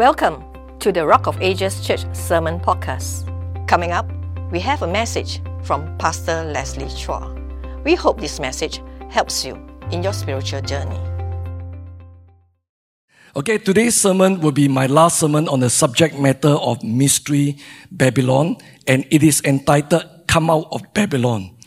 Welcome to the Rock of Ages Church Sermon Podcast. Coming up, we have a message from Pastor Leslie Chua. We hope this message helps you in your spiritual journey. Okay, today's sermon will be my last sermon on the subject matter of Mystery Babylon, and it is entitled Come Out of Babylon.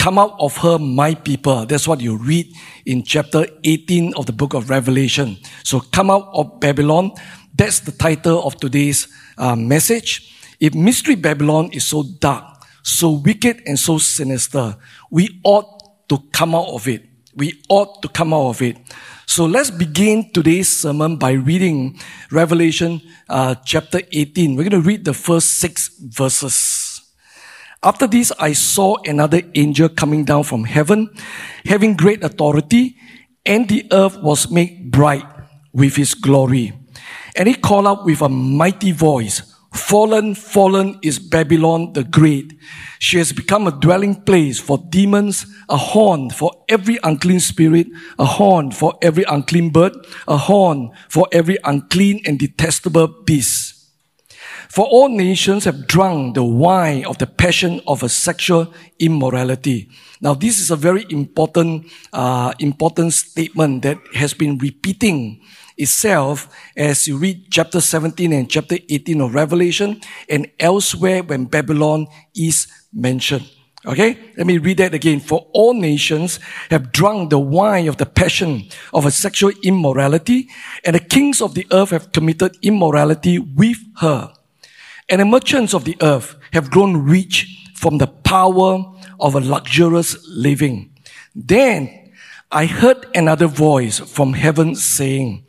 Come out of her, my people. That's what you read in chapter 18 of the book of Revelation. So come out of Babylon. That's the title of today's uh, message. If Mystery Babylon is so dark, so wicked and so sinister, we ought to come out of it. We ought to come out of it. So let's begin today's sermon by reading Revelation uh, chapter 18. We're going to read the first six verses. After this, I saw another angel coming down from heaven, having great authority, and the earth was made bright with his glory. And he called out with a mighty voice, Fallen, fallen is Babylon the Great. She has become a dwelling place for demons, a horn for every unclean spirit, a horn for every unclean bird, a horn for every unclean and detestable beast. For all nations have drunk the wine of the passion of a sexual immorality. Now, this is a very important, uh, important statement that has been repeating itself as you read chapter 17 and chapter 18 of Revelation and elsewhere when Babylon is mentioned. Okay, let me read that again. For all nations have drunk the wine of the passion of a sexual immorality, and the kings of the earth have committed immorality with her and the merchants of the earth have grown rich from the power of a luxurious living. Then I heard another voice from heaven saying,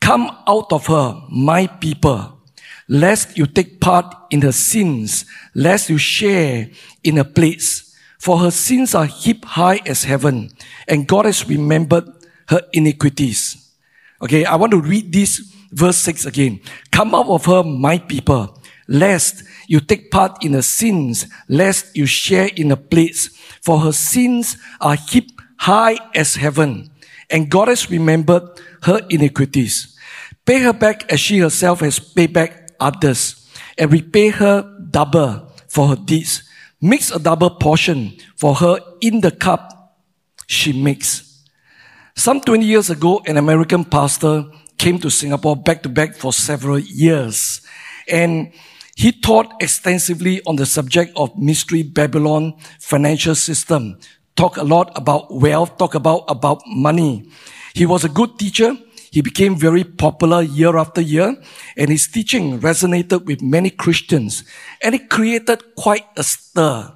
Come out of her, my people, lest you take part in her sins, lest you share in her plates. For her sins are heaped high as heaven, and God has remembered her iniquities. Okay, I want to read this verse 6 again. Come out of her, my people, lest you take part in her sins, lest you share in her plates. For her sins are heaped high as heaven, and God has remembered her iniquities. Pay her back as she herself has paid back others, and repay her double for her deeds. Mix a double portion for her in the cup she makes. Some 20 years ago, an American pastor came to Singapore back to back for several years. And he taught extensively on the subject of mystery Babylon financial system. Talk a lot about wealth, talk about, about money. He was a good teacher. He became very popular year after year and his teaching resonated with many Christians and it created quite a stir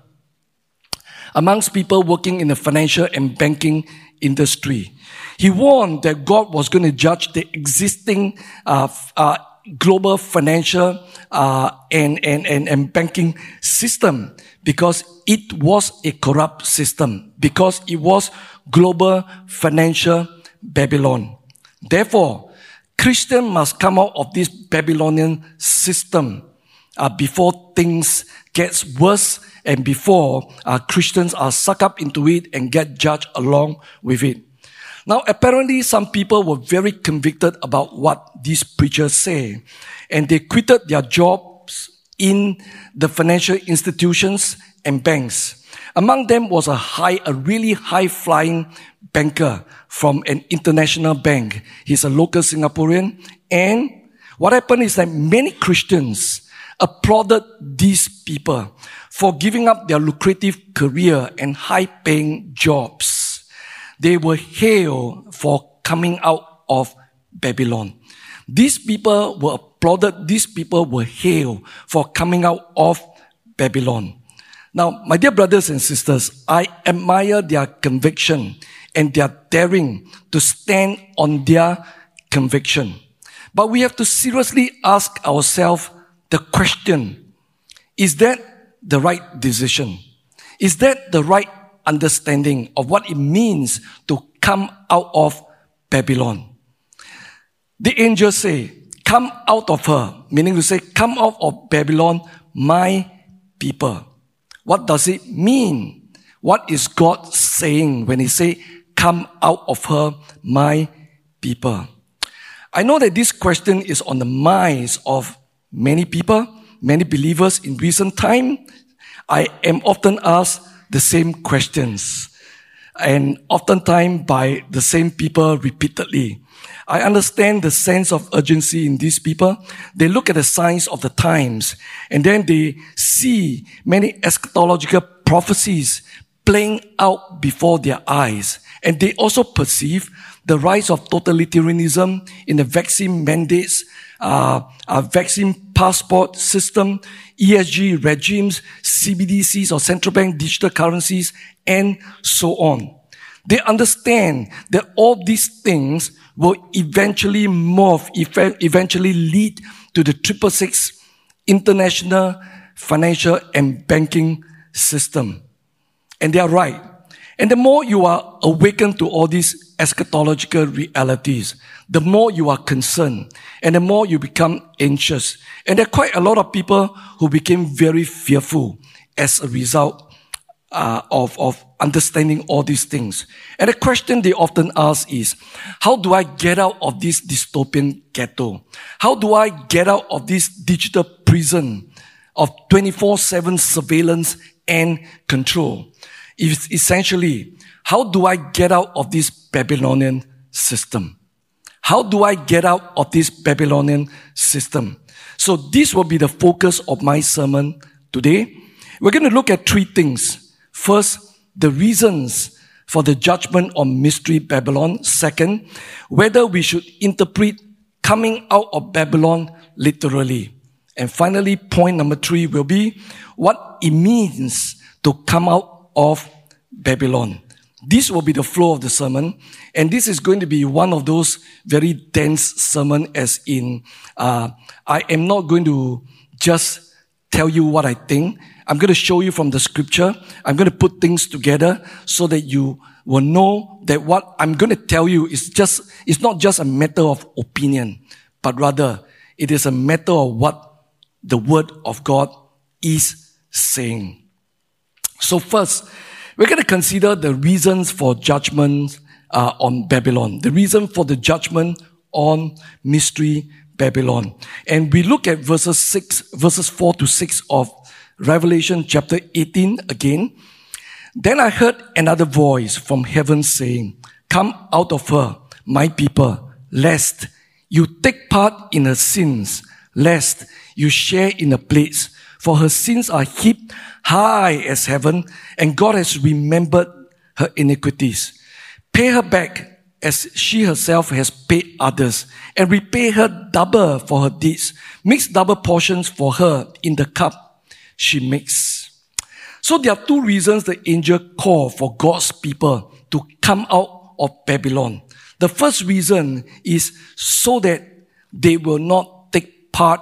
amongst people working in the financial and banking industry. He warned that God was going to judge the existing uh, uh, global financial uh, and, and, and, and banking system because it was a corrupt system, because it was global financial Babylon. Therefore, Christian must come out of this Babylonian system uh, before things gets worse and before uh, Christians are sucked up into it and get judged along with it. Now, apparently, some people were very convicted about what these preachers say, and they quitted their jobs in the financial institutions and banks. Among them was a high, a really high flying banker from an international bank. He's a local Singaporean. And what happened is that many Christians applauded these people for giving up their lucrative career and high paying jobs they were hailed for coming out of Babylon. These people were applauded, these people were hailed for coming out of Babylon. Now, my dear brothers and sisters, I admire their conviction and their daring to stand on their conviction. But we have to seriously ask ourselves the question, is that the right decision? Is that the right understanding of what it means to come out of Babylon. The angels say, Come out of her, meaning to say, Come out of Babylon, my people. What does it mean? What is God saying when He say, Come out of her, my people? I know that this question is on the minds of many people, many believers in recent time. I am often asked the same questions and oftentimes by the same people repeatedly. I understand the sense of urgency in these people. They look at the signs of the times and then they see many eschatological prophecies playing out before their eyes. And they also perceive the rise of totalitarianism in the vaccine mandates, uh, uh, vaccine passport system, ESG regimes, CBDCs or central bank digital currencies, and so on. They understand that all these things will eventually morph, eventually lead to the triple six international financial and banking system. And they are right. And the more you are awakened to all these eschatological realities, the more you are concerned and the more you become anxious. And there are quite a lot of people who became very fearful as a result uh, of, of understanding all these things. And the question they often ask is, how do I get out of this dystopian ghetto? How do I get out of this digital prison of 24-7 surveillance and control? It's essentially, how do I get out of this Babylonian system? How do I get out of this Babylonian system? So this will be the focus of my sermon today. We're going to look at three things. First, the reasons for the judgment on mystery Babylon. Second, whether we should interpret coming out of Babylon literally. And finally, point number three will be what it means to come out of Babylon. This will be the flow of the sermon, and this is going to be one of those very dense sermon. As in, uh, I am not going to just tell you what I think. I'm going to show you from the scripture. I'm going to put things together so that you will know that what I'm going to tell you is just, it's not just a matter of opinion, but rather it is a matter of what the word of God is saying. So first, we're going to consider the reasons for judgment uh, on Babylon, the reason for the judgment on mystery Babylon. And we look at verses 6, verses 4 to 6 of Revelation chapter 18 again. Then I heard another voice from heaven saying, Come out of her, my people, lest you take part in her sins, lest you share in her plagues for her sins are heaped high as heaven, and God has remembered her iniquities. Pay her back as she herself has paid others, and repay her double for her deeds. Mix double portions for her in the cup she makes. So there are two reasons the angel called for God's people to come out of Babylon. The first reason is so that they will not take part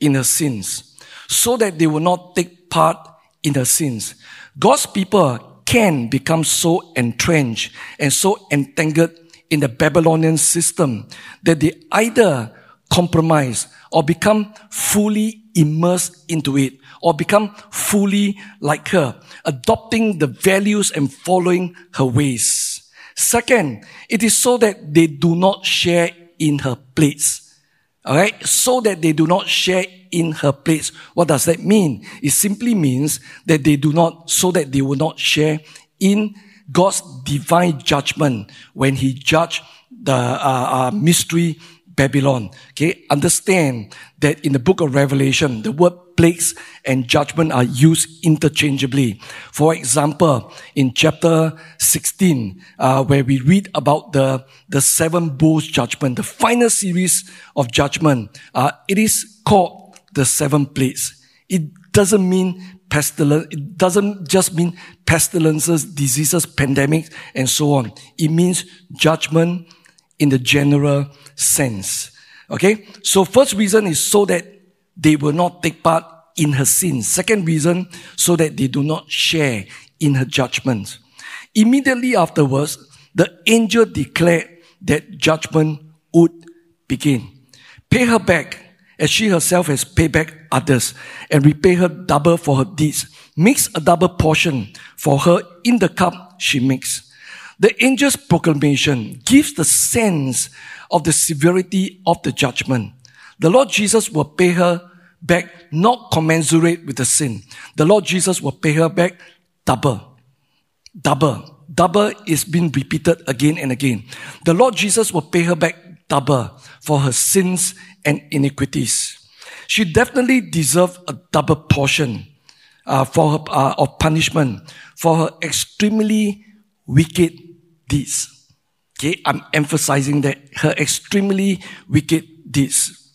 in her sins so that they will not take part in the sins. God's people can become so entrenched and so entangled in the Babylonian system that they either compromise or become fully immersed into it or become fully like her, adopting the values and following her ways. Second, it is so that they do not share in her plagues. Alright? So that they do not share in her place. What does that mean? It simply means that they do not, so that they will not share in God's divine judgment when He judged the uh, uh, mystery Babylon. Okay, understand that in the book of Revelation, the word plagues and judgment are used interchangeably. For example, in chapter 16, uh, where we read about the, the seven bowls judgment, the final series of judgment, uh, it is called the seven plagues. It doesn't mean pestilence. It doesn't just mean pestilences, diseases, pandemics, and so on. It means judgment in the general sense. Okay? So first reason is so that they will not take part in her sins. Second reason, so that they do not share in her judgment. Immediately afterwards, the angel declared that judgment would begin. Pay her back as she herself has paid back others and repay her double for her deeds. Mix a double portion for her in the cup she makes. The angel's proclamation gives the sense of the severity of the judgment. The Lord Jesus will pay her back not commensurate with the sin. The Lord Jesus will pay her back double. Double. Double is being repeated again and again. The Lord Jesus will pay her back double for her sins and iniquities. She definitely deserved a double portion uh, for her, uh, of punishment for her extremely wicked deeds. Okay, I'm emphasizing that her extremely wicked deeds.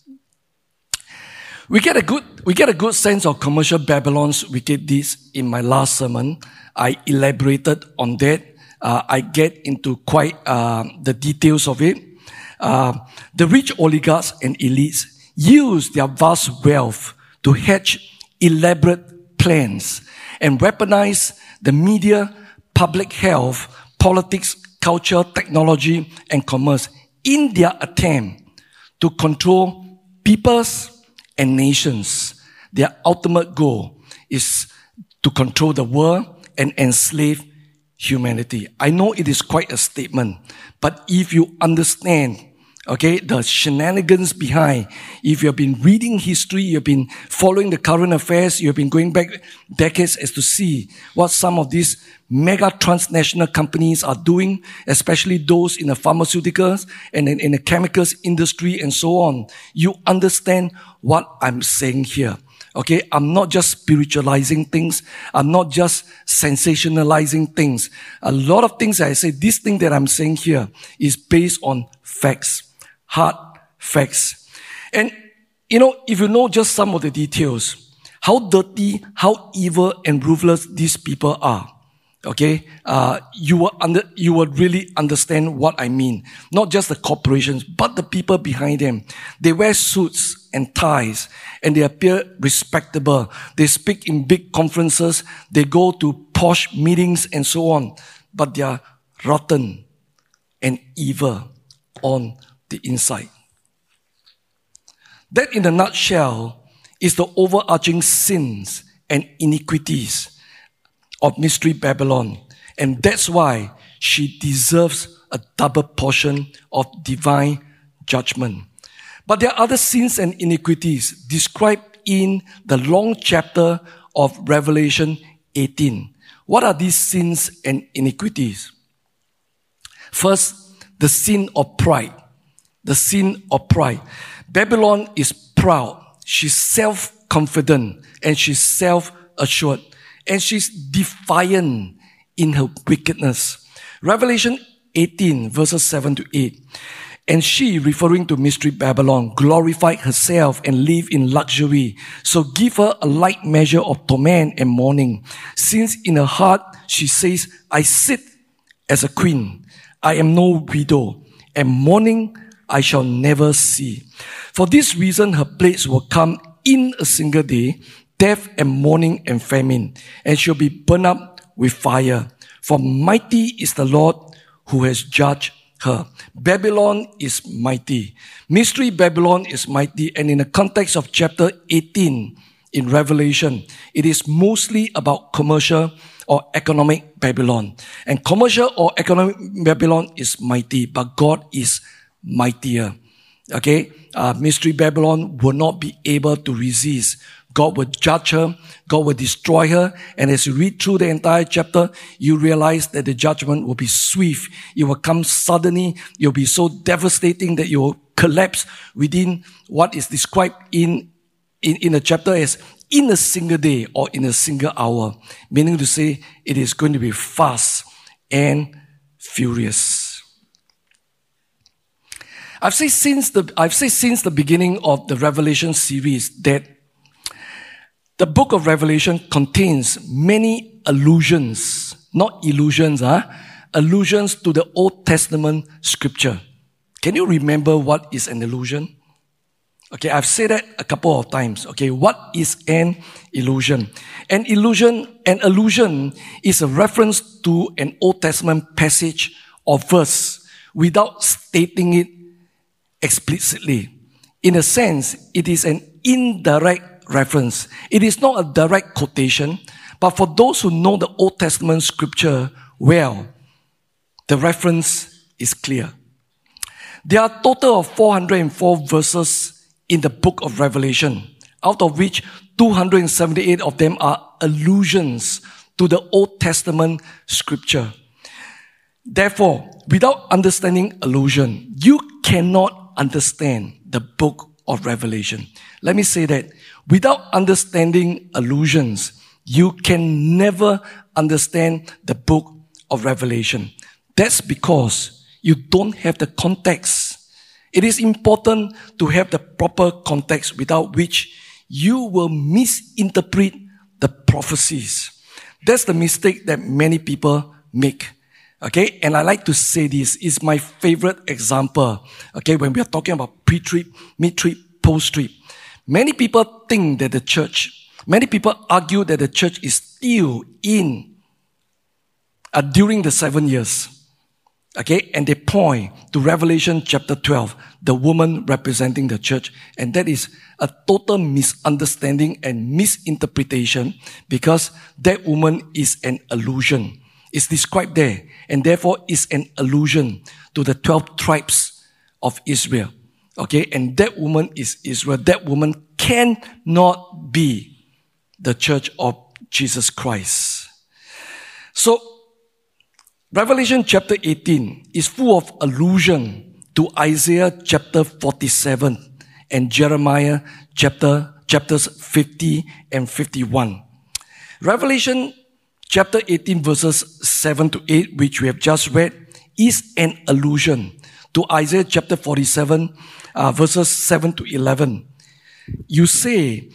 We get a good we get a good sense of commercial Babylon's wicked deeds in my last sermon. I elaborated on that. Uh, I get into quite uh, the details of it. Uh, the rich oligarchs and elites use their vast wealth to hatch elaborate plans and weaponize the media, public health, politics, culture, technology, and commerce in their attempt to control peoples and nations. Their ultimate goal is to control the world and enslave humanity. I know it is quite a statement, but if you understand Okay, the shenanigans behind. If you've been reading history, you've been following the current affairs, you've been going back decades as to see what some of these mega transnational companies are doing, especially those in the pharmaceuticals and in, in the chemicals industry and so on. You understand what I'm saying here. Okay, I'm not just spiritualizing things. I'm not just sensationalizing things. A lot of things I say, this thing that I'm saying here is based on facts hard facts. And, you know, if you know just some of the details, how dirty, how evil and ruthless these people are, okay, uh, you will under, you will really understand what I mean. Not just the corporations, but the people behind them. They wear suits and ties and they appear respectable. They speak in big conferences. They go to posh meetings and so on, but they are rotten and evil on the inside. That, in a nutshell, is the overarching sins and iniquities of Mystery Babylon. And that's why she deserves a double portion of divine judgment. But there are other sins and iniquities described in the long chapter of Revelation 18. What are these sins and iniquities? First, the sin of pride the sin of pride. Babylon is proud. She's self-confident and she's self-assured and she's defiant in her wickedness. Revelation 18 verses 7 to 8. And she, referring to Mystery Babylon, glorified herself and lived in luxury. So give her a light measure of torment and mourning. Since in her heart she says, I sit as a queen. I am no widow. And mourning I shall never see. For this reason, her plagues will come in a single day, death and mourning and famine, and she'll be burned up with fire. For mighty is the Lord who has judged her. Babylon is mighty. Mystery Babylon is mighty, and in the context of chapter 18 in Revelation, it is mostly about commercial or economic Babylon. And commercial or economic Babylon is mighty, but God is mightier. Okay? Uh, Mystery Babylon will not be able to resist. God will judge her. God will destroy her. And as you read through the entire chapter, you realize that the judgment will be swift. It will come suddenly. It will be so devastating that you will collapse within what is described in, in, in the chapter as in a single day or in a single hour. Meaning to say, it is going to be fast and furious. I've said since the, I've said since the beginning of the Revelation series that the book of Revelation contains many allusions, not illusions, huh? allusions to the Old Testament scripture. Can you remember what is an illusion? Okay, I've said that a couple of times. Okay, what is an illusion? An illusion, an allusion is a reference to an Old Testament passage or verse without stating it explicitly. In a sense, it is an indirect reference. It is not a direct quotation, but for those who know the Old Testament scripture well, The reference is clear. There are a total of 404 verses in the book of Revelation, out of which 278 of them are allusions to the Old Testament scripture. Therefore, without understanding allusion, you cannot understand the book of Revelation. Let me say that without understanding allusions, you can never understand the book of Revelation. That's because you don't have the context. It is important to have the proper context without which you will misinterpret the prophecies. That's the mistake that many people make. Okay, and I like to say this is my favorite example. Okay, when we are talking about pre-trib, mid-trib, post-trib, many people think that the church, many people argue that the church is still in uh, during the seven years. Okay, and they point to Revelation chapter 12, the woman representing the church. And that is a total misunderstanding and misinterpretation because that woman is an illusion It's described there and therefore is an allusion to the 12 tribes of Israel. Okay. And that woman is Israel. That woman cannot be the church of Jesus Christ. So Revelation chapter 18 is full of allusion to Isaiah chapter 47 and Jeremiah chapter chapters 50 and 51. Revelation chapter 18 verses 7 to 8, which we have just read, is an allusion to Isaiah chapter 47 uh, verses 7 to 11. You say,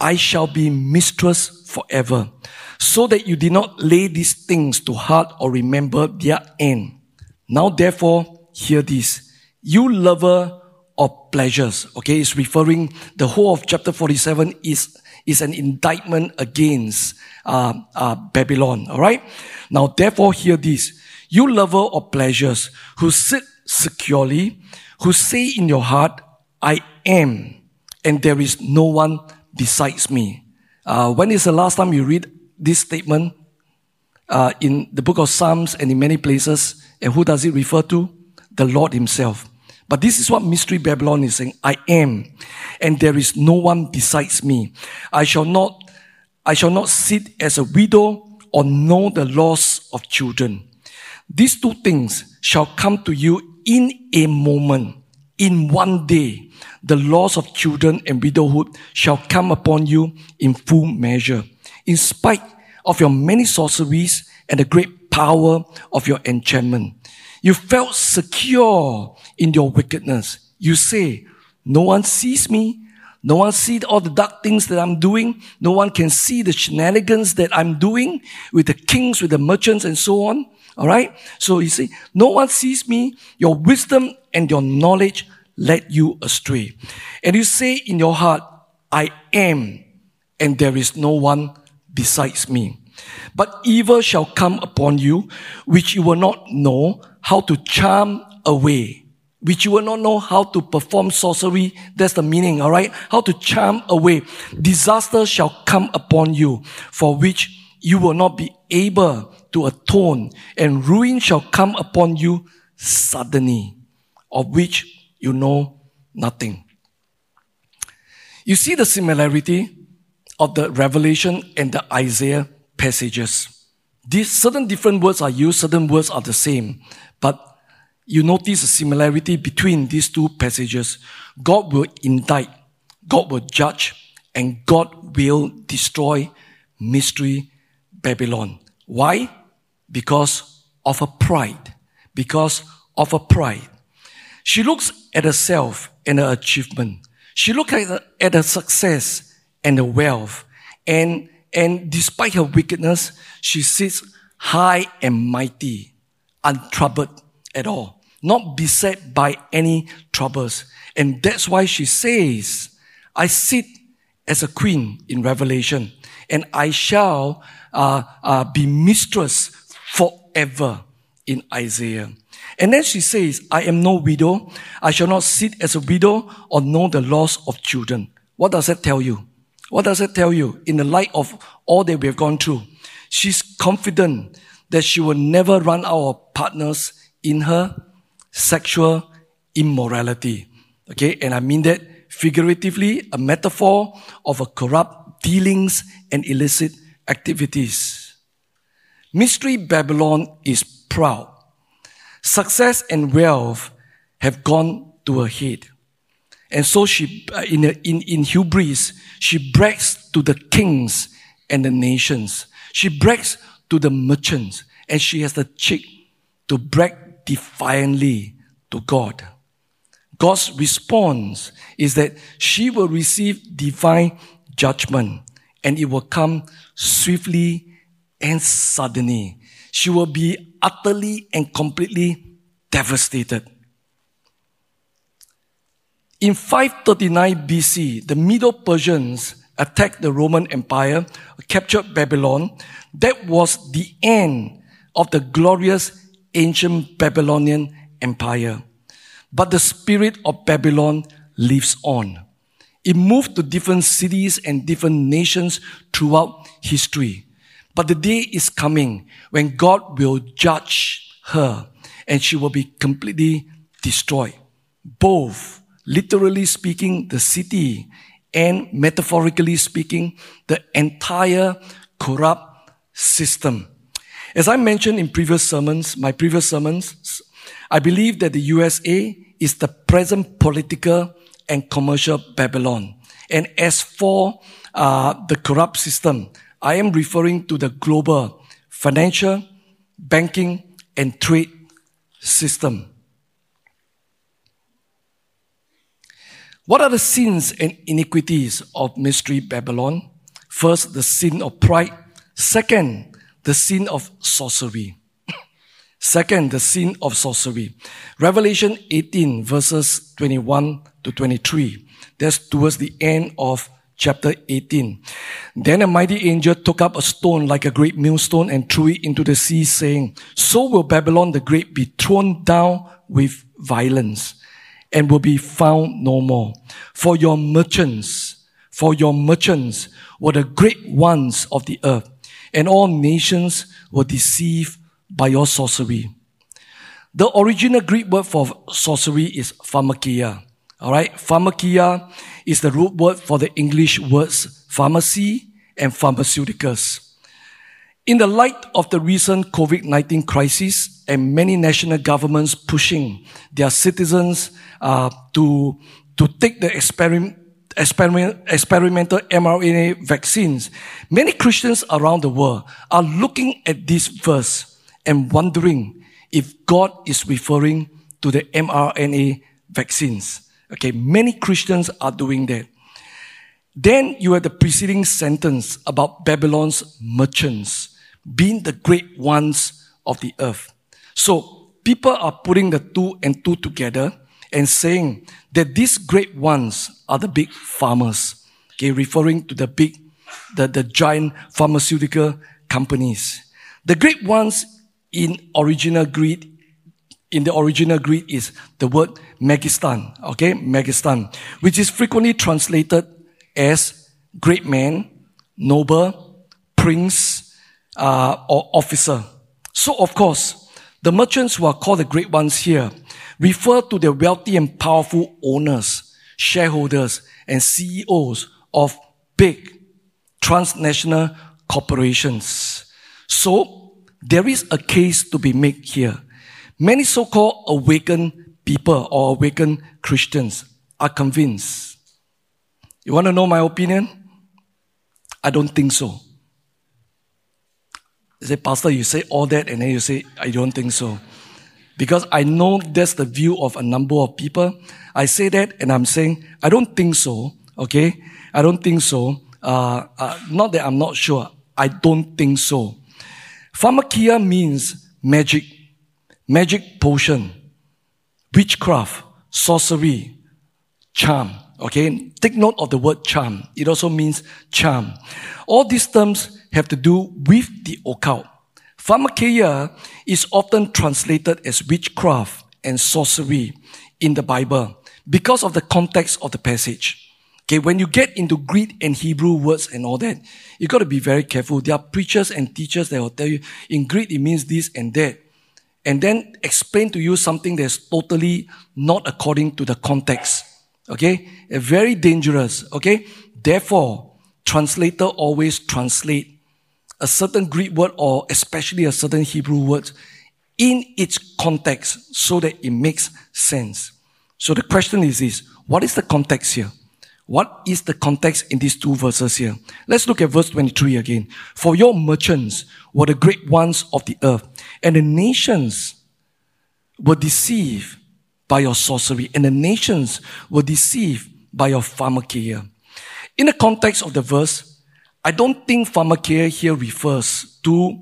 I shall be mistress forever, so that you did not lay these things to heart or remember their end. Now therefore, hear this. You lover of pleasures, okay, it's referring, the whole of chapter 47 is, is an indictment against uh, uh, Babylon. All right. Now, therefore, hear this: you lover of pleasures, who sit securely, who say in your heart, "I am," and there is no one besides me. Uh, when is the last time you read this statement uh, in the book of Psalms and in many places? And who does it refer to? The Lord Himself. But this is what Mystery Babylon is saying. I am, and there is no one besides me. I shall not I shall not sit as a widow or know the loss of children. These two things shall come to you in a moment, in one day. The loss of children and widowhood shall come upon you in full measure. In spite of your many sorceries and the great power of your enchantment, you felt secure in your wickedness. You say, no one sees me. No one sees all the dark things that I'm doing. No one can see the shenanigans that I'm doing with the kings, with the merchants and so on. All right. So you see, no one sees me. Your wisdom and your knowledge led you astray. And you say in your heart, I am, and there is no one besides me. But evil shall come upon you, which you will not know how to charm away which you will not know how to perform sorcery. That's the meaning, alright? How to charm away. Disaster shall come upon you, for which you will not be able to atone, and ruin shall come upon you suddenly, of which you know nothing. You see the similarity of the Revelation and the Isaiah passages. These certain different words are used, certain words are the same, but you notice a similarity between these two passages. God will indict, God will judge, and God will destroy mystery Babylon. Why? Because of her pride. Because of her pride. She looks at herself and her achievement. She looks at her, at her success and her wealth. And, and despite her wickedness, she sits high and mighty, untroubled at all not beset by any troubles. And that's why she says, I sit as a queen in Revelation, and I shall uh, uh, be mistress forever in Isaiah. And then she says, I am no widow. I shall not sit as a widow or know the loss of children. What does that tell you? What does that tell you in the light of all that we have gone through? She's confident that she will never run out of partners in her sexual immorality. Okay, and I mean that figuratively, a metaphor of a corrupt dealings and illicit activities. Mystery Babylon is proud. Success and wealth have gone to her head. And so she, uh, in, in, in hubris, she brags to the kings and the nations. She brags to the merchants and she has the cheek to brag defiantly to God. God's response is that she will receive divine judgment and it will come swiftly and suddenly. She will be utterly and completely devastated. In 539 BC, the Medo-Persians attacked the Roman Empire, captured Babylon. That was the end of the glorious ancient Babylonian Empire. But the spirit of Babylon lives on. It moved to different cities and different nations throughout history. But the day is coming when God will judge her and she will be completely destroyed. Both literally speaking, the city, and metaphorically speaking, the entire corrupt system. As I mentioned in previous sermons, my previous sermons, I believe that the USA is the present political and commercial Babylon. And as for uh, the corrupt system, I am referring to the global financial, banking, and trade system. What are the sins and iniquities of mystery Babylon? First, the sin of pride. Second, the sin of sorcery. Second, the sin of sorcery. Revelation 18 verses 21 to 23. That's towards the end of chapter 18. Then a mighty angel took up a stone like a great millstone and threw it into the sea saying, So will Babylon the great be thrown down with violence and will be found no more. For your merchants, for your merchants were the great ones of the earth, and all nations were deceived by your sorcery. The original Greek word for sorcery is pharmakeia. Alright, pharmakeia is the root word for the English words pharmacy and pharmaceuticals. In the light of the recent COVID-19 crisis and many national governments pushing their citizens uh, to, to take the experiment, experiment, experimental mRNA vaccines, many Christians around the world are looking at this verse and wondering if God is referring to the mRNA vaccines. Okay, many Christians are doing that. Then you have the preceding sentence about Babylon's merchants being the great ones of the earth. So people are putting the two and two together and saying that these great ones are the big farmers. Okay, referring to the big, the, the giant pharmaceutical companies. The great ones in original Greek, in the original Greek is the word Megistan, okay, Megistan, which is frequently translated as great man, noble, prince, uh, or officer. So of course, the merchants who are called the great ones here refer to the wealthy and powerful owners, shareholders, and CEOs of big transnational corporations. So there is a case to be made here. Many so-called awakened people or awakened Christians are convinced. You want to know my opinion? I don't think so. You say, Pastor, you say all that and then you say, I don't think so. Because I know that's the view of a number of people. I say that and I'm saying, I don't think so. Okay. I don't think so. Uh, uh, not that I'm not sure. I don't think so. Pharmakeia means magic, magic potion, witchcraft, sorcery, charm. Okay. Take note of the word charm. It also means charm. All these terms have to do with the occult. Pharmakeia is often translated as witchcraft and sorcery in the Bible because of the context of the passage. Okay, when you get into Greek and Hebrew words and all that, you got to be very careful. There are preachers and teachers that will tell you in Greek it means this and that, and then explain to you something that's totally not according to the context. Okay, very dangerous. Okay, therefore, translator always translate a certain Greek word or especially a certain Hebrew word in its context so that it makes sense. So the question is this: What is the context here? What is the context in these two verses here? Let's look at verse 23 again. For your merchants were the great ones of the earth, and the nations were deceived by your sorcery, and the nations were deceived by your pharmakeia. In the context of the verse, I don't think pharmakeia here refers to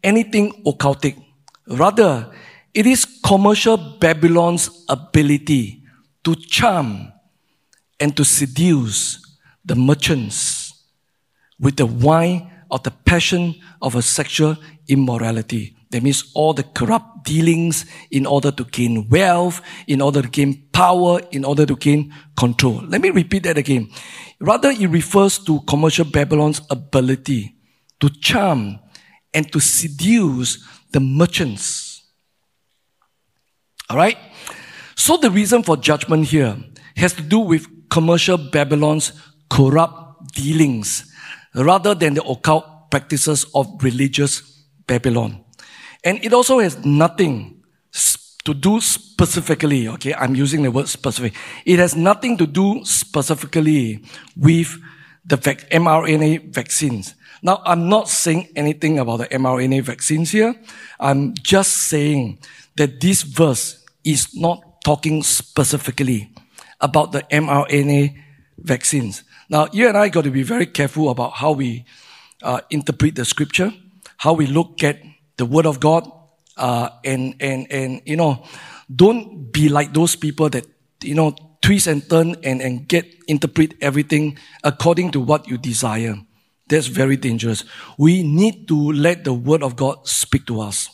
anything occultic. Rather, it is commercial Babylon's ability to charm and to seduce the merchants with the wine of the passion of a sexual immorality. That means all the corrupt dealings in order to gain wealth, in order to gain power, in order to gain control. Let me repeat that again. Rather, it refers to commercial Babylon's ability to charm and to seduce the merchants. Alright? So the reason for judgment here has to do with commercial Babylon's corrupt dealings rather than the occult practices of religious Babylon. And it also has nothing to do specifically, okay, I'm using the word specific. It has nothing to do specifically with the vac- mRNA vaccines. Now, I'm not saying anything about the mRNA vaccines here. I'm just saying that this verse is not talking specifically about the mRNA vaccines. Now, you and I got to be very careful about how we uh, interpret the scripture, how we look at the word of God, uh, and and and you know, don't be like those people that you know twist and turn and and get interpret everything according to what you desire. That's very dangerous. We need to let the word of God speak to us.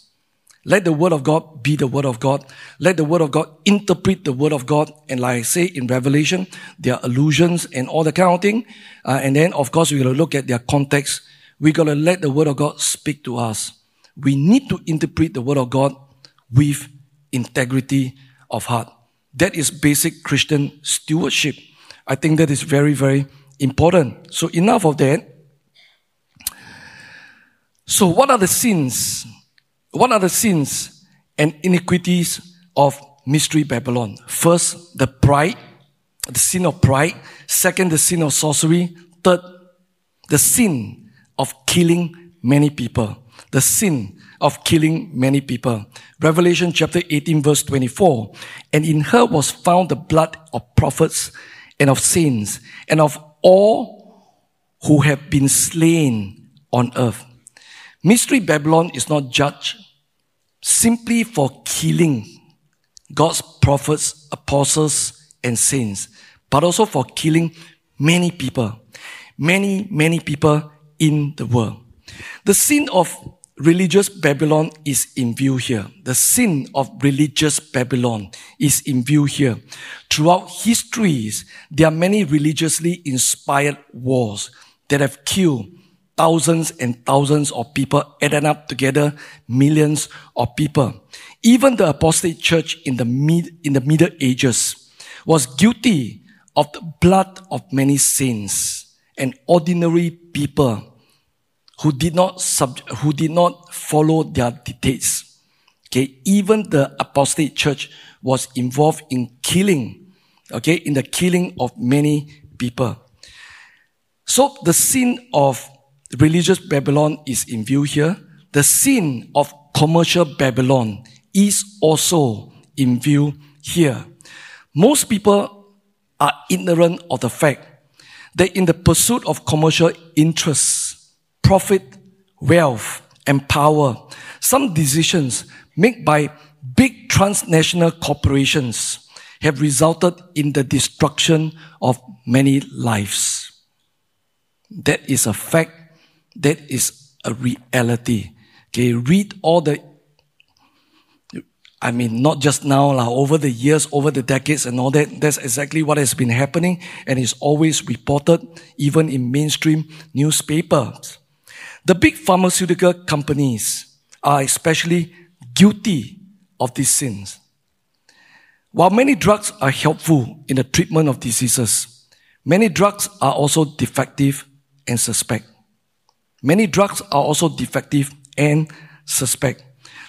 Let the word of God be the word of God. Let the word of God interpret the word of God. And like I say in Revelation, there are allusions and all the kind of thing. Uh, and then, of course, we're going to look at their context. We're going to let the word of God speak to us. We need to interpret the word of God with integrity of heart. That is basic Christian stewardship. I think that is very, very important. So enough of that. So what are the sins what are the sins and iniquities of mystery Babylon? First, the pride, the sin of pride. Second, the sin of sorcery. Third, the sin of killing many people. The sin of killing many people. Revelation chapter 18 verse 24. And in her was found the blood of prophets and of saints and of all who have been slain on earth. Mystery Babylon is not judged simply for killing God's prophets, apostles, and saints, but also for killing many people, many, many people in the world. The sin of religious Babylon is in view here. The sin of religious Babylon is in view here. Throughout histories, there are many religiously inspired wars that have killed thousands and thousands of people added up together, millions of people. Even the apostate church in the mid, in the Middle Ages was guilty of the blood of many saints and ordinary people who did not sub, who did not follow their dictates. Okay, even the apostate church was involved in killing, okay, in the killing of many people. So the sin of religious Babylon is in view here. The sin of commercial Babylon is also in view here. Most people are ignorant of the fact that in the pursuit of commercial interests, profit, wealth, and power, some decisions made by big transnational corporations have resulted in the destruction of many lives. That is a fact that is a reality. Okay, read all the I mean, not just now, like, over the years, over the decades and all that. That's exactly what has been happening and is always reported, even in mainstream newspapers. The big pharmaceutical companies are especially guilty of these sins. While many drugs are helpful in the treatment of diseases, many drugs are also defective and suspect. Many drugs are also defective and suspect.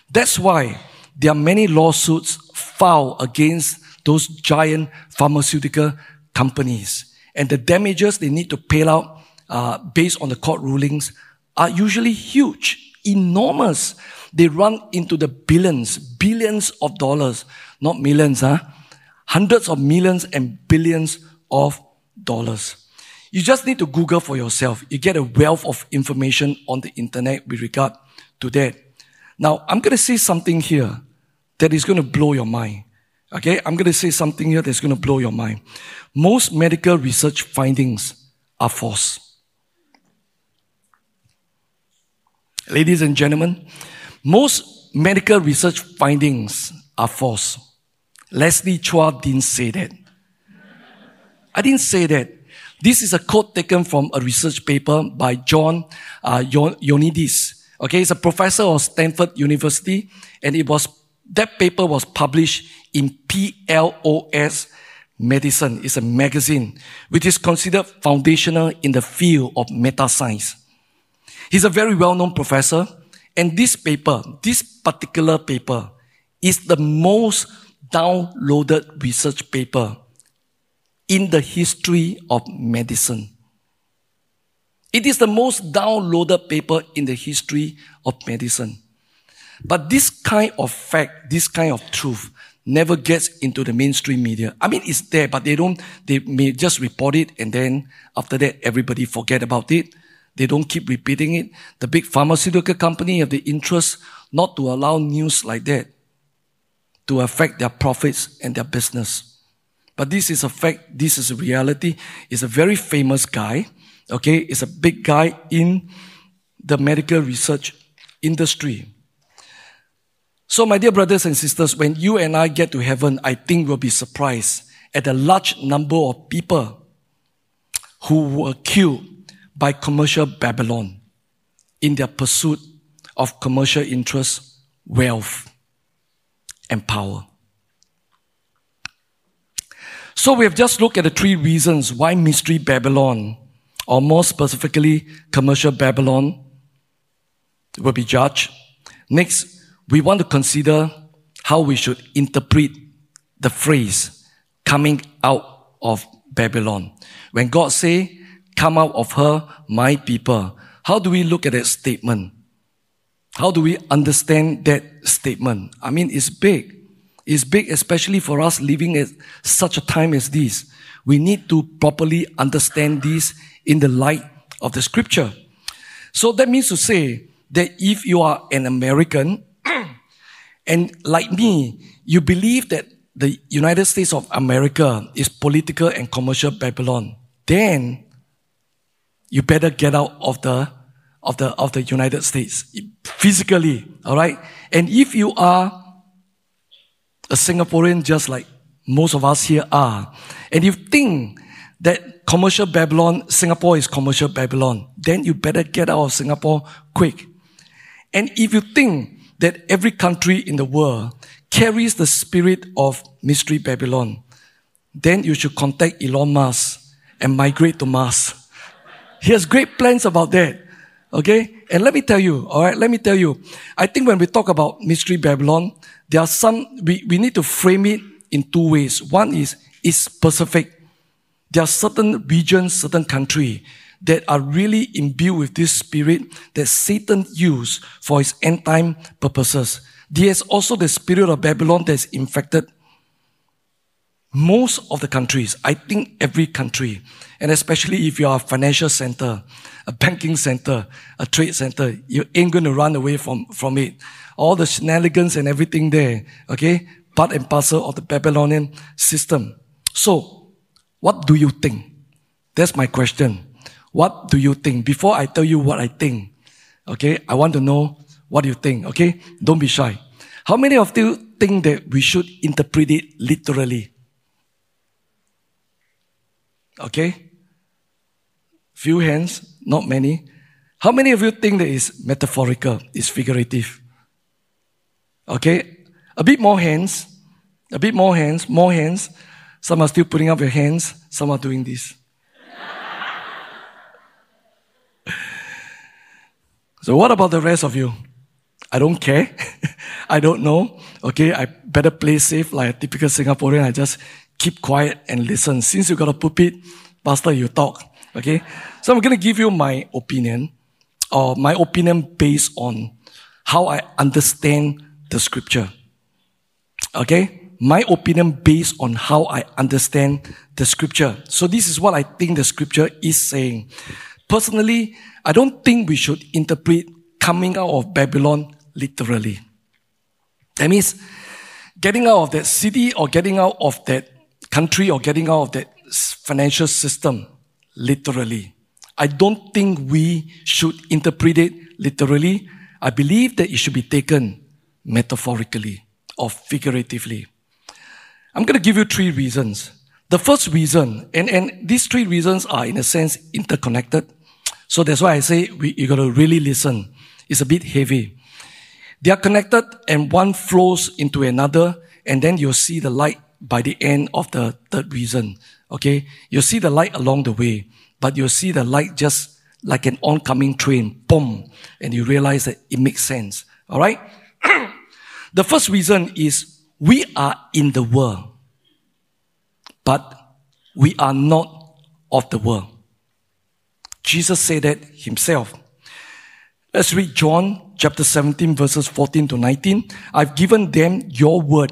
That's why there are many lawsuits filed against those giant pharmaceutical companies. And the damages they need to pay out uh, based on the court rulings are usually huge, enormous. They run into the billions, billions of dollars, not millions, huh? Hundreds of millions and billions of dollars. You just need to Google for yourself. You get a wealth of information on the internet with regard to that. Now, I'm going to say something here that is going to blow your mind. Okay, I'm going to say something here that's going to blow your mind. Most medical research findings are false. Ladies and gentlemen, most medical research findings are false. Leslie Chua didn't say that. I didn't say that. This is a quote taken from a research paper by John uh, Ioannidis. Okay, he's a professor of Stanford University, and it was that paper was published in PLOS Medicine. It's a magazine which is considered foundational in the field of meta science. He's a very well-known professor, and this paper, this particular paper, is the most downloaded research paper in the history of medicine. It is the most downloaded paper in the history of medicine. But this kind of fact, this kind of truth, never gets into the mainstream media. I mean, it's there, but they don't, they may just report it and then after that, everybody forget about it. They don't keep repeating it. The big pharmaceutical company have the interest not to allow news like that to affect their profits and their business. But this is a fact. This is a reality. It's a very famous guy. Okay. It's a big guy in the medical research industry. So, my dear brothers and sisters, when you and I get to heaven, I think we'll be surprised at the large number of people who were killed by commercial Babylon in their pursuit of commercial interests, wealth, and power. So we have just looked at the three reasons why mystery Babylon, or more specifically commercial Babylon, will be judged. Next, we want to consider how we should interpret the phrase coming out of Babylon. When God say, come out of her, my people, how do we look at that statement? How do we understand that statement? I mean, it's big. It's big, especially for us living at such a time as this. We need to properly understand this in the light of the scripture. So that means to say that if you are an American and like me, you believe that the United States of America is political and commercial Babylon, then you better get out of the of the of the United States physically, all right? And if you are a Singaporean just like most of us here are, and you think that commercial Babylon, Singapore is commercial Babylon, then you better get out of Singapore quick. And if you think that every country in the world carries the spirit of mystery Babylon, then you should contact Elon Musk and migrate to Mars. He has great plans about that. Okay? And let me tell you, alright, let me tell you, I think when we talk about mystery Babylon, there are some, we, we need to frame it in two ways. One is, is specific. There are certain regions, certain country that are really imbued with this spirit that Satan used for his end time purposes. There's also the spirit of Babylon that's infected most of the countries. I think every country. And especially if you are a financial center, a banking center, a trade center, you ain't going to run away from, from it. All the shenanigans and everything there, okay? Part and parcel of the Babylonian system. So, what do you think? That's my question. What do you think? Before I tell you what I think, okay, I want to know what you think, okay? Don't be shy. How many of you think that we should interpret it literally? Okay? Few hands, not many. How many of you think that is metaphorical, is figurative? Okay? A bit more hands. A bit more hands, more hands. Some are still putting up your hands, some are doing this. so, what about the rest of you? I don't care. I don't know. Okay, I better play safe like a typical Singaporean. I just keep quiet and listen. Since you got a pulpit, Pastor, you talk. Okay? So I'm going to give you my opinion, or my opinion based on how I understand the scripture. Okay? My opinion based on how I understand the scripture. So this is what I think the scripture is saying. Personally, I don't think we should interpret coming out of Babylon literally. That means getting out of that city or getting out of that country or getting out of that financial system literally. I don't think we should interpret it literally. I believe that it should be taken metaphorically or figuratively. I'm going to give you three reasons. The first reason, and, and these three reasons are in a sense interconnected. So that's why I say we, you got to really listen. It's a bit heavy. They are connected and one flows into another and then you'll see the light by the end of the third reason. Okay. You'll see the light along the way, but you'll see the light just like an oncoming train. Boom. And you realize that it makes sense. All right. the first reason is we are in the world, but we are not of the world. Jesus said that himself. Let's read John chapter 17 verses 14 to 19. I've given them your word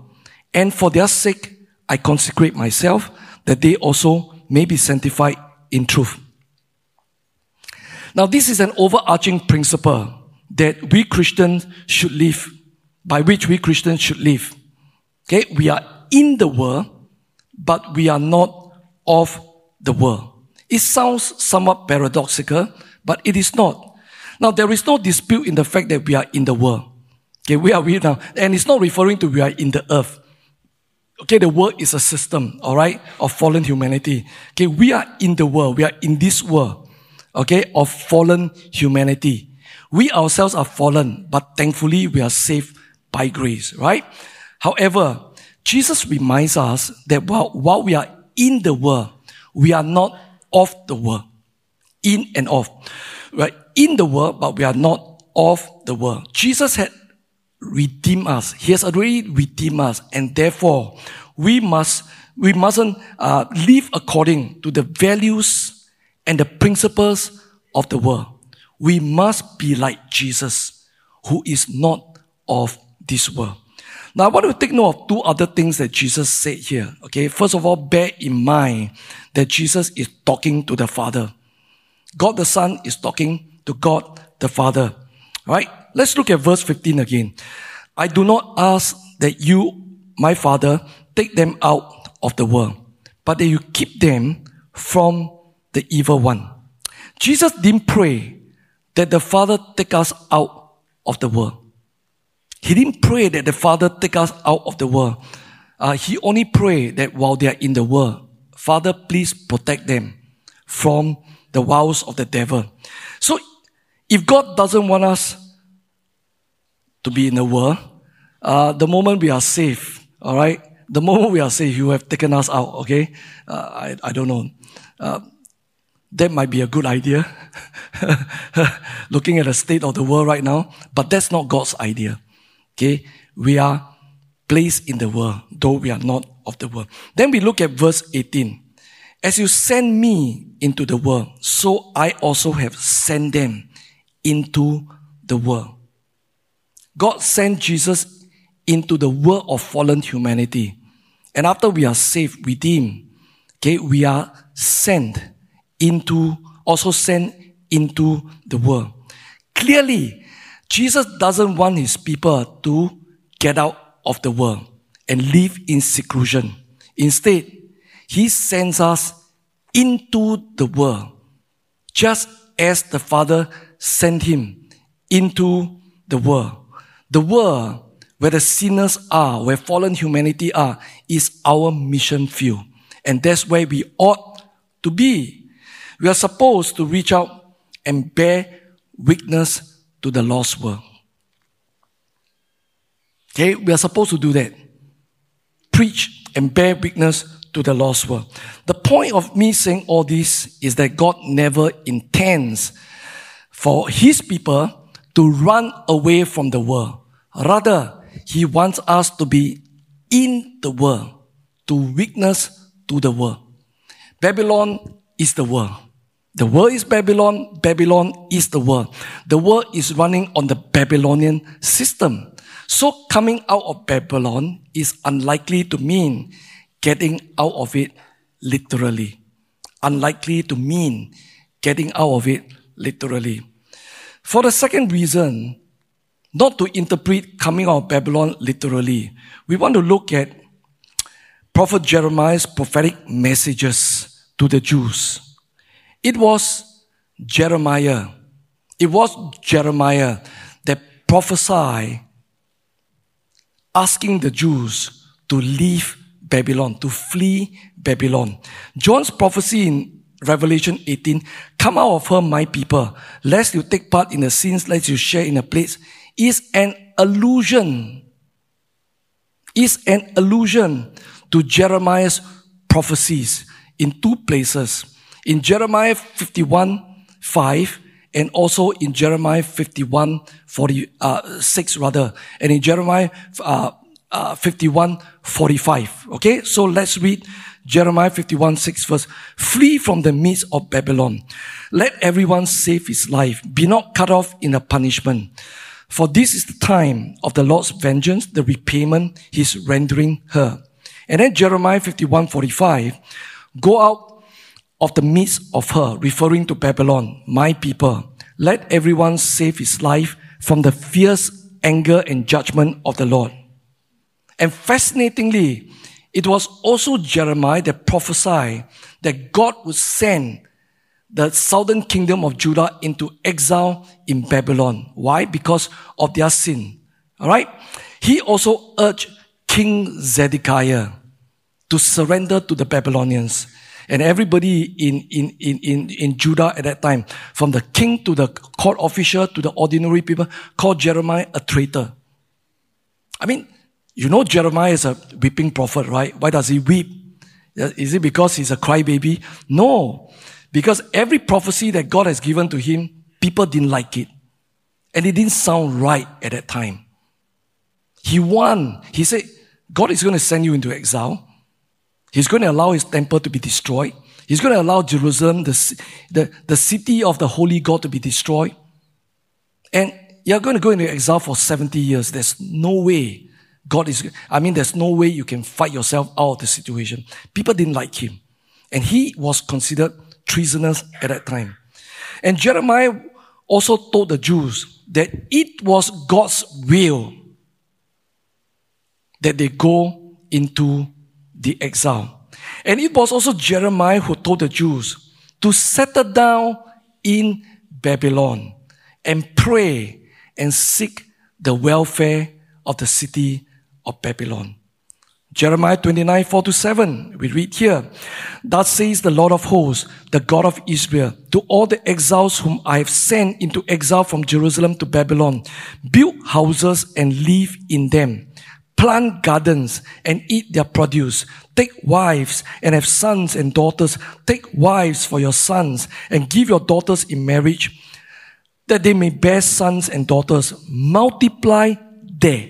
And for their sake, I consecrate myself that they also may be sanctified in truth. Now, this is an overarching principle that we Christians should live, by which we Christians should live. Okay, we are in the world, but we are not of the world. It sounds somewhat paradoxical, but it is not. Now, there is no dispute in the fact that we are in the world. Okay, we are we now, and it's not referring to we are in the earth. Okay, the world is a system, all right, of fallen humanity. Okay, we are in the world. We are in this world, okay, of fallen humanity. We ourselves are fallen, but thankfully we are saved by grace, right? However, Jesus reminds us that while, while we are in the world, we are not of the world. In and of. Right? In the world, but we are not of the world. Jesus had redeemed us. He has already redeemed us. And therefore, we must, we mustn't uh, live according to the values and the principles of the world. We must be like Jesus, who is not of this world. Now, I want to take note of two other things that Jesus said here. Okay. First of all, bear in mind that Jesus is talking to the Father. God the Son is talking to God the Father. Right. Let's look at verse 15 again. I do not ask that you, my Father, take them out of the world, but that you keep them from the evil one. Jesus didn't pray that the Father take us out of the world. He didn't pray that the Father take us out of the world. Uh, he only prayed that while they are in the world, Father, please protect them from the wiles of the devil. So, if God doesn't want us to be in the world, uh, the moment we are safe, all right, the moment we are safe, you have taken us out, okay? Uh, I, I don't know. Uh, that might be a good idea, looking at the state of the world right now, but that's not God's idea. Okay? We are placed in the world, though we are not of the world. Then we look at verse 18. As you send me into the world, so I also have sent them into the world. God sent Jesus into the world of fallen humanity. And after we are saved, redeemed, okay, we are sent into, also sent into the world. Clearly, Jesus doesn't want his people to get out of the world and live in seclusion. Instead, he sends us into the world, just as the Father sent him into the world. The world where the sinners are, where fallen humanity are, is our mission field. And that's where we ought to be. We are supposed to reach out and bear witness to the lost world. Okay, we are supposed to do that. Preach and bear witness to the lost world. The point of me saying all this is that God never intends for his people to run away from the world. Rather, he wants us to be in the world, to witness to the world. Babylon is the world. The world is Babylon. Babylon is the world. The world is running on the Babylonian system. So coming out of Babylon is unlikely to mean getting out of it literally. Unlikely to mean getting out of it literally. For the second reason, not to interpret coming out of Babylon literally, we want to look at Prophet Jeremiah's prophetic messages to the Jews. It was Jeremiah. It was Jeremiah that prophesied asking the Jews to leave Babylon, to flee Babylon. John's prophecy in Revelation 18, come out of her, my people, lest you take part in the sins, lest you share in the plagues, is an allusion, is an allusion to Jeremiah's prophecies in two places. In Jeremiah 51, 5, and also in Jeremiah 51, 46 uh, rather, and in Jeremiah uh, uh, 51, 45. Okay, so let's read Jeremiah 51, 6 verse. Flee from the midst of Babylon. Let everyone save his life. Be not cut off in a punishment. For this is the time of the Lord's vengeance, the repayment he's rendering her. And then Jeremiah 51, 45. Go out of the midst of her, referring to Babylon, my people. Let everyone save his life from the fierce anger and judgment of the Lord. And fascinatingly, it was also Jeremiah that prophesied that God would send the southern kingdom of Judah into exile in Babylon. Why? Because of their sin. Alright? He also urged King Zedekiah to surrender to the Babylonians. And everybody in, in, in, in, in Judah at that time, from the king to the court official to the ordinary people, called Jeremiah a traitor. I mean, you know Jeremiah is a weeping prophet, right? Why does he weep? Is it because he's a crybaby? No. Because every prophecy that God has given to him, people didn't like it. And it didn't sound right at that time. He won. He said, God is going to send you into exile. He's going to allow his temple to be destroyed. He's going to allow Jerusalem, the, the, the city of the holy God, to be destroyed. And you're going to go into exile for 70 years. There's no way God is, I mean, there's no way you can fight yourself out of the situation. People didn't like him. And he was considered treasonous at that time. And Jeremiah also told the Jews that it was God's will that they go into the exile. And it was also Jeremiah who told the Jews to settle down in Babylon and pray and seek the welfare of the city of Babylon. Jeremiah 29, 4 to 7, we read here, Thus says the Lord of hosts, the God of Israel, to all the exiles whom I have sent into exile from Jerusalem to Babylon, build houses and live in them, plant gardens and eat their produce, take wives and have sons and daughters, take wives for your sons and give your daughters in marriage, that they may bear sons and daughters, multiply there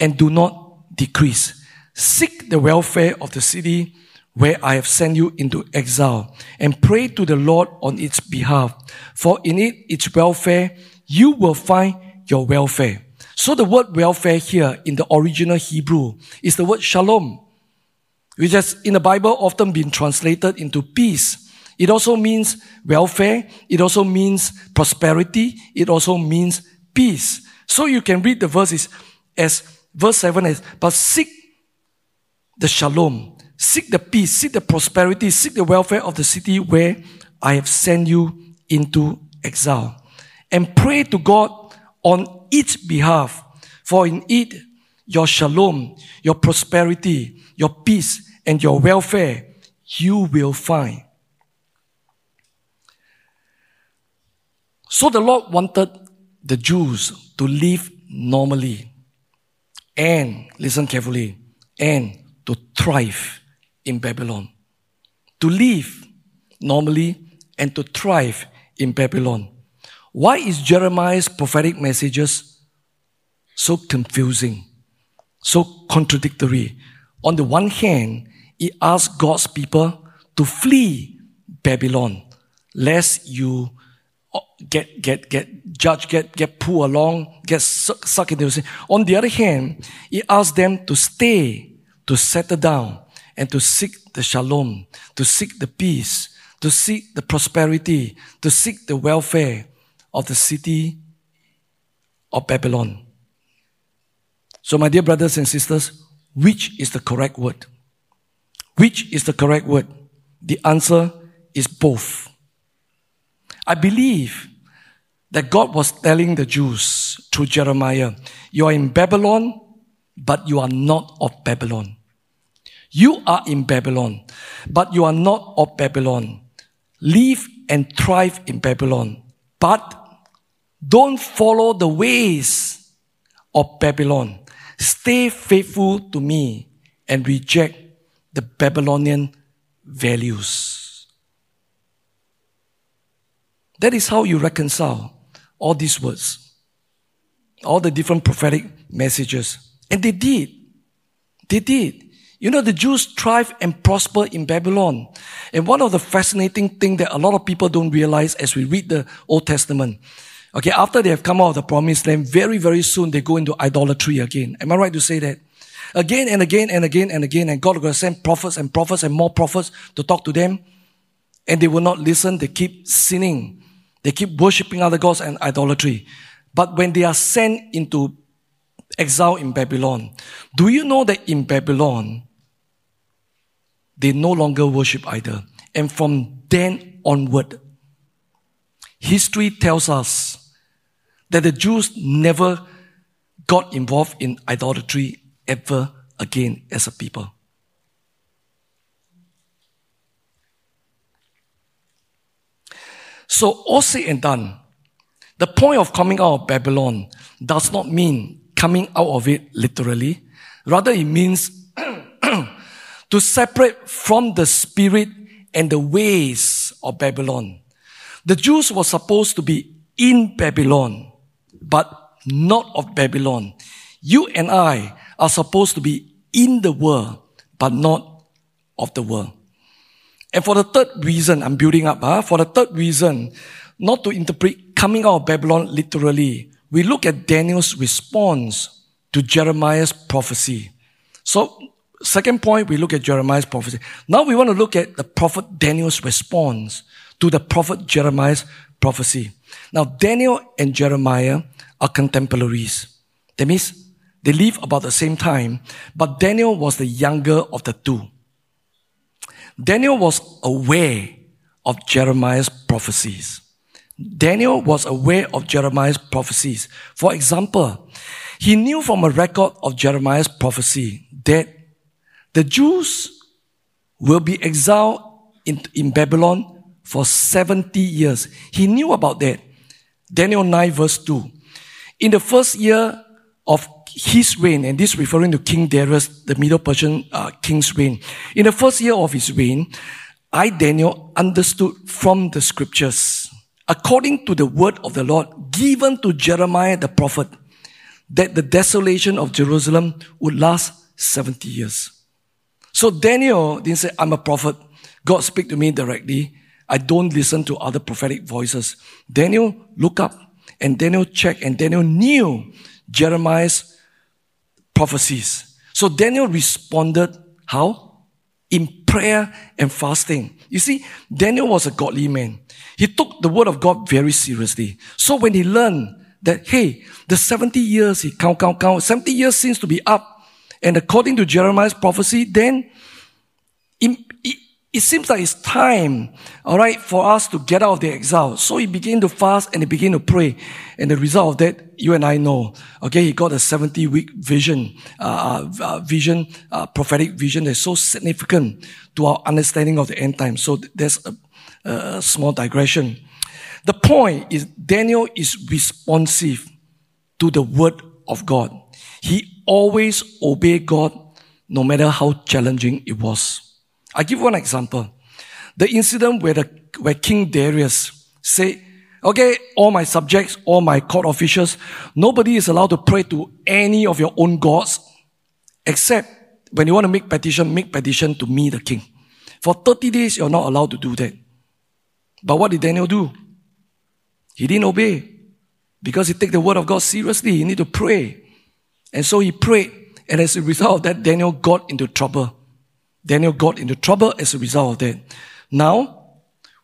and do not decrease. Seek the welfare of the city where I have sent you into exile and pray to the Lord on its behalf. For in it, its welfare, you will find your welfare. So the word welfare here in the original Hebrew is the word shalom, which has in the Bible often been translated into peace. It also means welfare. It also means prosperity. It also means peace. So you can read the verses as verse 7 is, but seek the shalom, seek the peace, seek the prosperity, seek the welfare of the city where I have sent you into exile. And pray to God on its behalf, for in it your shalom, your prosperity, your peace, and your welfare you will find. So the Lord wanted the Jews to live normally and, listen carefully, and to thrive in Babylon. To live normally and to thrive in Babylon. Why is Jeremiah's prophetic messages so confusing, so contradictory? On the one hand, he asks God's people to flee Babylon, lest you uh, get get get judged, get get pulled along, get sucked into sin. On the other hand, he asks them to stay, to settle down, and to seek the shalom, to seek the peace, to seek the prosperity, to seek the welfare of the city of Babylon. So, my dear brothers and sisters, which is the correct word? Which is the correct word? The answer is both. I believe that God was telling the Jews through Jeremiah, You are in Babylon, but you are not of Babylon. You are in Babylon, but you are not of Babylon. Live and thrive in Babylon, but don't follow the ways of Babylon. Stay faithful to me and reject the Babylonian values. That is how you reconcile all these words, all the different prophetic messages. And they did. They did. You know, the Jews thrive and prosper in Babylon. And one of the fascinating things that a lot of people don't realize as we read the Old Testament, okay, after they have come out of the promised land, very, very soon they go into idolatry again. Am I right to say that? again and again and again and again. And God will send prophets and prophets and more prophets to talk to them. And they will not listen. They keep sinning. They keep worshiping other gods and idolatry. But when they are sent into exile in Babylon, do you know that in Babylon, they no longer worship either? And from then onward, history tells us that the Jews never got involved in idolatry ever again as a people. So, all said and done, the point of coming out of Babylon does not mean coming out of it literally. Rather, it means to separate from the spirit and the ways of Babylon. The Jews were supposed to be in Babylon, but not of Babylon. You and I are supposed to be in the world, but not of the world. And for the third reason, I'm building up, huh? for the third reason, not to interpret coming out of Babylon literally, we look at Daniel's response to Jeremiah's prophecy. So, second point, we look at Jeremiah's prophecy. Now we want to look at the prophet Daniel's response to the prophet Jeremiah's prophecy. Now, Daniel and Jeremiah are contemporaries. That means they live about the same time, but Daniel was the younger of the two. Daniel was aware of Jeremiah's prophecies. Daniel was aware of Jeremiah's prophecies. For example, he knew from a record of Jeremiah's prophecy that the Jews will be exiled in, in Babylon for 70 years. He knew about that. Daniel 9 verse 2. In the first year of his reign, and this referring to King Darius, the Medo-Persian uh, king's reign. In the first year of his reign, I, Daniel, understood from the scriptures, according to the word of the Lord given to Jeremiah the prophet, that the desolation of Jerusalem would last 70 years. So Daniel didn't say, I'm a prophet. God speak to me directly. I don't listen to other prophetic voices. Daniel looked up and Daniel checked and Daniel knew Jeremiah's prophecies. So Daniel responded how? In prayer and fasting. You see, Daniel was a godly man. He took the word of God very seriously. So when he learned that, hey, the 70 years, he count, count, count, 70 years seems to be up. And according to Jeremiah's prophecy, then it, it, it seems like it's time, all right, for us to get out of the exile. So he began to fast and he began to pray. And the result of that, you and I know. Okay, he got a 70 week vision, uh, uh, vision, uh, prophetic vision that's so significant to our understanding of the end time. So there's a, a small digression. The point is Daniel is responsive to the word of God. He always obeyed God no matter how challenging it was. I give one example. The incident where, the, where King Darius said, okay, all my subjects, all my court officials, nobody is allowed to pray to any of your own gods, except when you want to make petition, make petition to me, the king. For 30 days, you're not allowed to do that. But what did Daniel do? He didn't obey because he take the word of God seriously. He need to pray. And so he prayed. And as a result of that, Daniel got into trouble. Daniel got into trouble as a result of that. Now,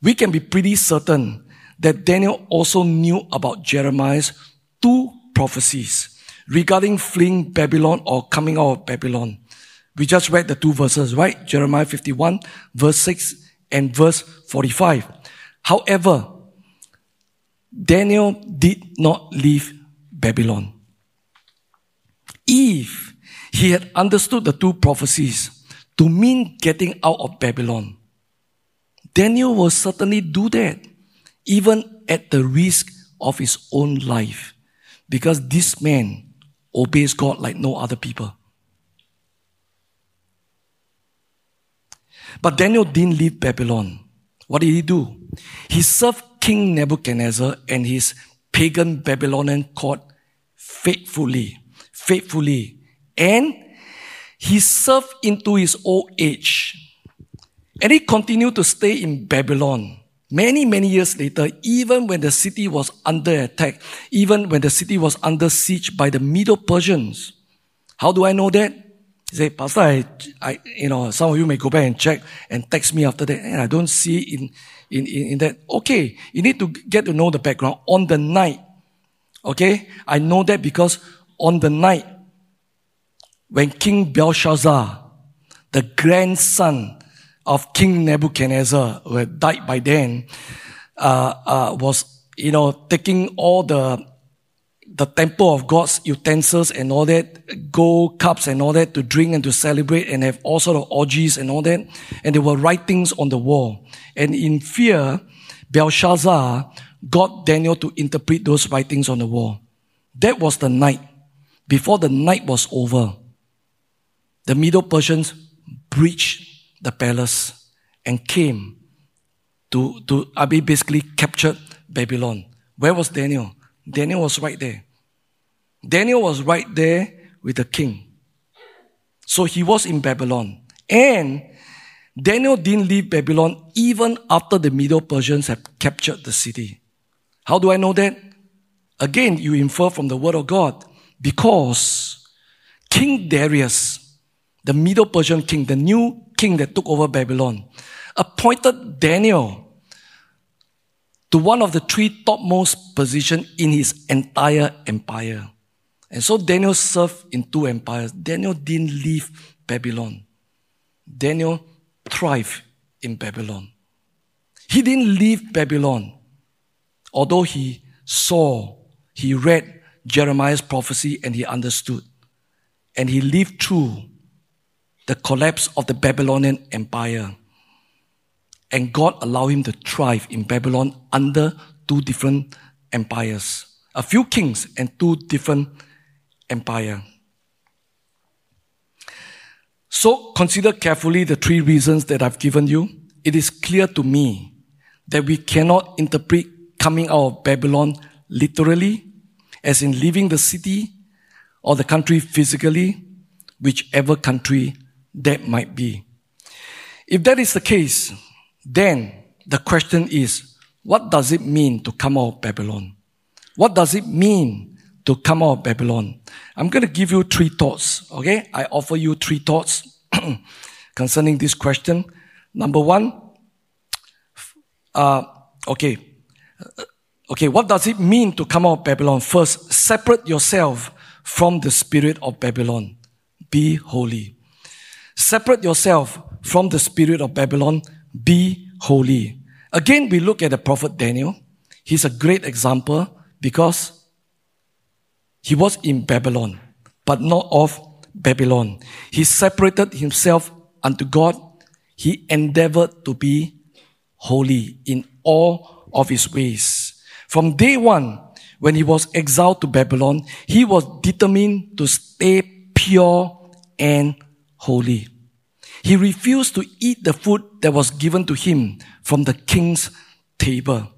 we can be pretty certain that Daniel also knew about Jeremiah's two prophecies regarding fleeing Babylon or coming out of Babylon. We just read the two verses, right? Jeremiah 51, verse 6 and verse 45. However, Daniel did not leave Babylon. If he had understood the two prophecies, to mean getting out of Babylon. Daniel will certainly do that, even at the risk of his own life, because this man obeys God like no other people. But Daniel didn't leave Babylon. What did he do? He served King Nebuchadnezzar and his pagan Babylonian court faithfully, faithfully, and he served into his old age. And he continued to stay in Babylon. Many, many years later, even when the city was under attack, even when the city was under siege by the Medo Persians. How do I know that? He said, Pastor, I, I, you know, some of you may go back and check and text me after that. And I don't see in, in, in, in that. Okay, you need to get to know the background. On the night, okay, I know that because on the night when King Belshazzar, the grandson of King Nebuchadnezzar, who had died by then, uh, uh, was, you know, taking all the, the temple of God's utensils and all that, gold cups and all that to drink and to celebrate and have all sort of orgies and all that. And there were writings on the wall. And in fear, Belshazzar got Daniel to interpret those writings on the wall. That was the night. Before the night was over, the Medo-Persians breached the palace and came to, to Abi basically captured Babylon. Where was Daniel? Daniel was right there. Daniel was right there with the king. So he was in Babylon. And Daniel didn't leave Babylon even after the Medo Persians had captured the city. How do I know that? Again, you infer from the word of God because King Darius the Medo Persian king, the new king that took over Babylon, appointed Daniel to one of the three topmost positions in his entire empire. And so Daniel served in two empires. Daniel didn't leave Babylon. Daniel thrived in Babylon. He didn't leave Babylon, although he saw, he read Jeremiah's prophecy and he understood. And he lived through the collapse of the Babylonian Empire. And God allowed him to thrive in Babylon under two different empires. A few kings and two different empires. So consider carefully the three reasons that I've given you. It is clear to me that we cannot interpret coming out of Babylon literally, as in leaving the city or the country physically, whichever country that might be. If that is the case, then the question is, what does it mean to come out of Babylon? What does it mean to come out of Babylon? I'm going to give you three thoughts. Okay. I offer you three thoughts concerning this question. Number one, uh, okay. Okay, what does it mean to come out of Babylon? First, separate yourself from the spirit of Babylon. Be holy. Separate yourself from the spirit of Babylon. Be holy. Again, we look at the prophet Daniel. He's a great example because he was in Babylon, but not of Babylon. He separated himself unto God. He endeavored to be holy in all of his ways. From day one, when he was exiled to Babylon, he was determined to stay pure and holy. He refused to eat the food that was given to him from the king's table.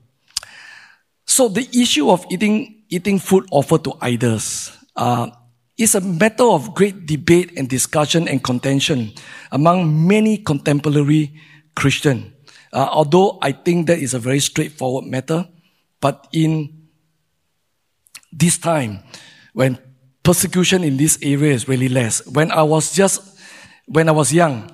So the issue of eating, eating food offered to idols uh, is a matter of great debate and discussion and contention among many contemporary Christians. Uh, although I think that is a very straightforward matter, but in this time, when persecution in this area is really less, when I was just, when I was young,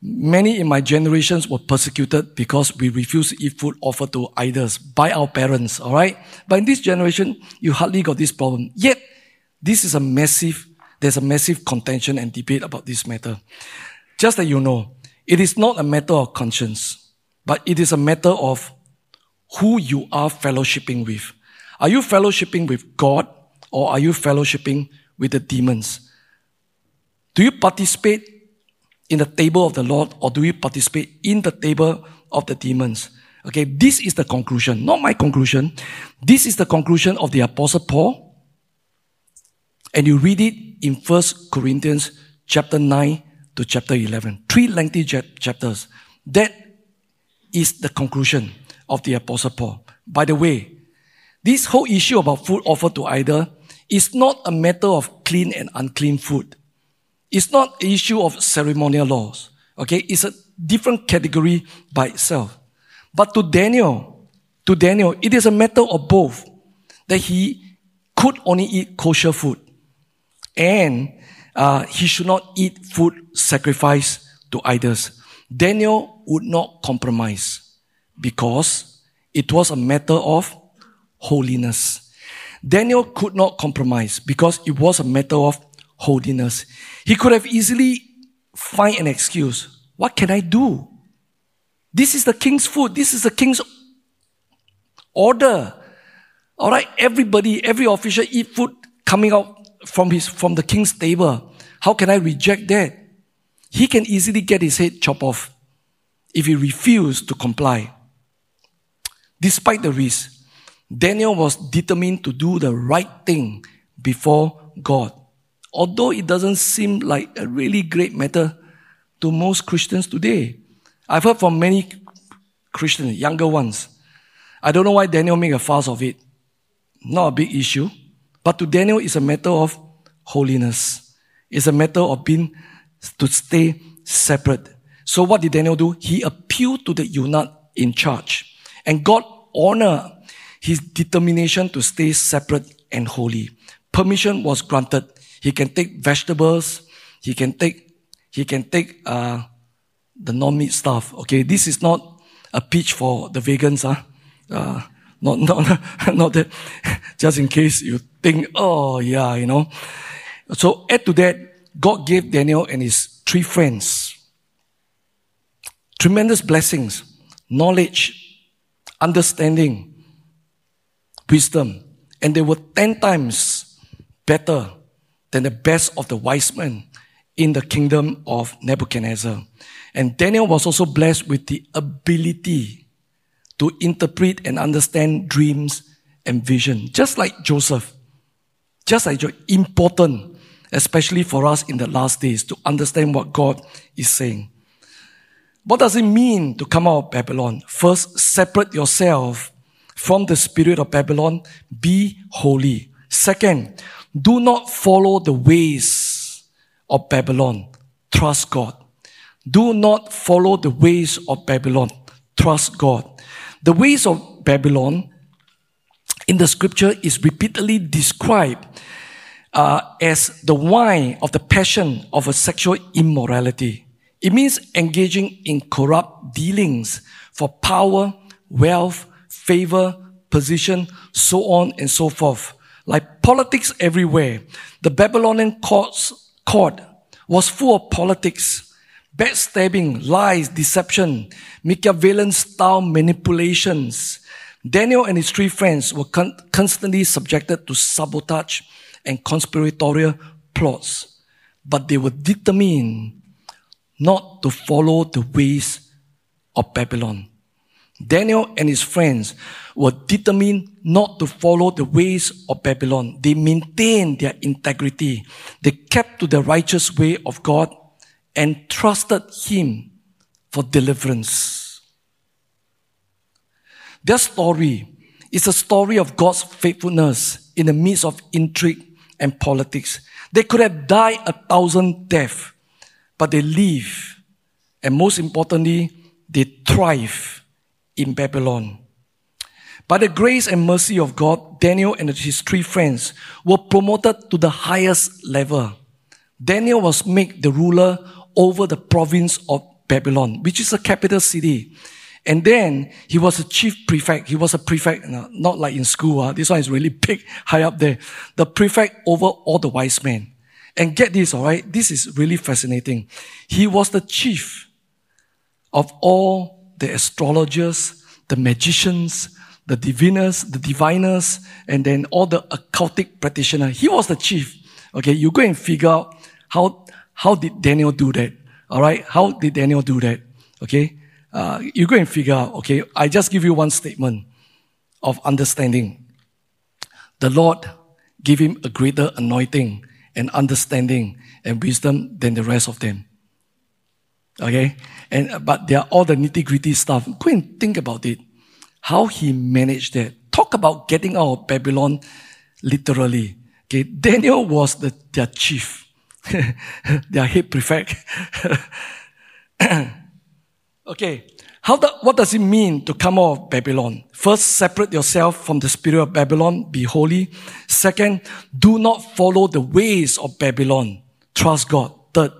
many in my generations were persecuted because we refused to eat food offered to idols by our parents, alright? But in this generation, you hardly got this problem. Yet, this is a massive, there's a massive contention and debate about this matter. Just that you know, it is not a matter of conscience. But it is a matter of who you are fellowshipping with. Are you fellowshipping with God or are you fellowshipping with the demons? Do you participate in the table of the Lord or do we participate in the table of the demons? Okay, this is the conclusion, not my conclusion. This is the conclusion of the apostle Paul. And you read it in First Corinthians chapter 9 to chapter 11. Three lengthy chapters. That is the conclusion of the Apostle Paul. By the way, this whole issue about food offered to idol is not a matter of clean and unclean food. It's not an issue of ceremonial laws. Okay, it's a different category by itself. But to Daniel, to Daniel, it is a matter of both. That he could only eat kosher food, and uh, he should not eat food sacrificed to idols. Daniel would not compromise because it was a matter of holiness. Daniel could not compromise because it was a matter of holiness. He could have easily find an excuse. What can I do? This is the king's food. This is the king's order. All right, everybody, every official eat food coming out from his from the king's table. How can I reject that? he can easily get his head chopped off if he refused to comply. Despite the risk, Daniel was determined to do the right thing before God. Although it doesn't seem like a really great matter to most Christians today. I've heard from many Christians, younger ones. I don't know why Daniel made a fuss of it. Not a big issue. But to Daniel, it's a matter of holiness. It's a matter of being to stay separate. So what did Daniel do? He appealed to the eunuch in charge and God honored his determination to stay separate and holy. Permission was granted. He can take vegetables. He can take, he can take, uh, the non-meat stuff. Okay. This is not a pitch for the vegans, huh? Uh, not, not, not that, just in case you think, oh yeah, you know. So add to that, God gave Daniel and his three friends tremendous blessings, knowledge, understanding, wisdom, and they were 10 times better than the best of the wise men in the kingdom of Nebuchadnezzar. And Daniel was also blessed with the ability to interpret and understand dreams and vision, just like Joseph. Just like Joseph, important especially for us in the last days to understand what God is saying. What does it mean to come out of Babylon? First, separate yourself from the spirit of Babylon. Be holy. Second, do not follow the ways of Babylon. Trust God. Do not follow the ways of Babylon. Trust God. The ways of Babylon in the scripture is repeatedly described uh, as the wine of the passion of a sexual immorality. It means engaging in corrupt dealings for power, wealth, favor, position, so on and so forth. Like politics everywhere. The Babylonian courts, court was full of politics, backstabbing, lies, deception, Machiavellian style manipulations. Daniel and his three friends were con- constantly subjected to sabotage and conspiratorial plots, but they were determined not to follow the ways of Babylon. Daniel and his friends were determined not to follow the ways of Babylon. They maintained their integrity. They kept to the righteous way of God and trusted Him for deliverance. Their story is a story of God's faithfulness in the midst of intrigue and politics. They could have died a thousand deaths, but they live. And most importantly, they thrive in Babylon. By the grace and mercy of God, Daniel and his three friends were promoted to the highest level. Daniel was made the ruler over the province of Babylon, which is a capital city. And then he was a chief prefect. He was a prefect, not like in school. Uh, this one is really big, high up there. The prefect over all the wise men. And get this, all right? This is really fascinating. He was the chief of all the astrologers, the magicians, the diviners, the diviners, and then all the occultic practitioners. He was the chief. Okay, you go and figure out how, how did Daniel do that? All right, how did Daniel do that? Okay, uh, you go and figure out, okay, I just give you one statement of understanding. The Lord gave him a greater anointing and understanding and wisdom than the rest of them. Okay? And, but there are all the nitty gritty stuff. Go and think about it. How he managed that. Talk about getting out of Babylon literally. Okay? Daniel was the, their chief, their head prefect. Okay. How the, what does it mean to come out of Babylon? First, separate yourself from the spirit of Babylon. Be holy. Second, do not follow the ways of Babylon. Trust God. Third,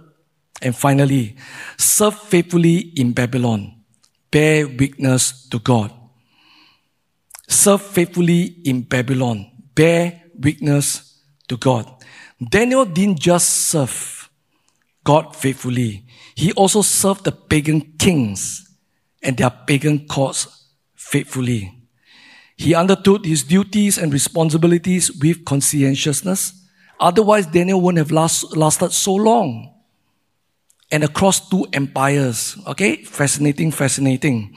and finally, serve faithfully in Babylon. Bear witness to God. Serve faithfully in Babylon. Bear witness to God. Daniel didn't just serve God faithfully. He also served the pagan kings and their pagan courts faithfully. He undertook his duties and responsibilities with conscientiousness. Otherwise, Daniel wouldn't have last, lasted so long. And across two empires. Okay? Fascinating, fascinating.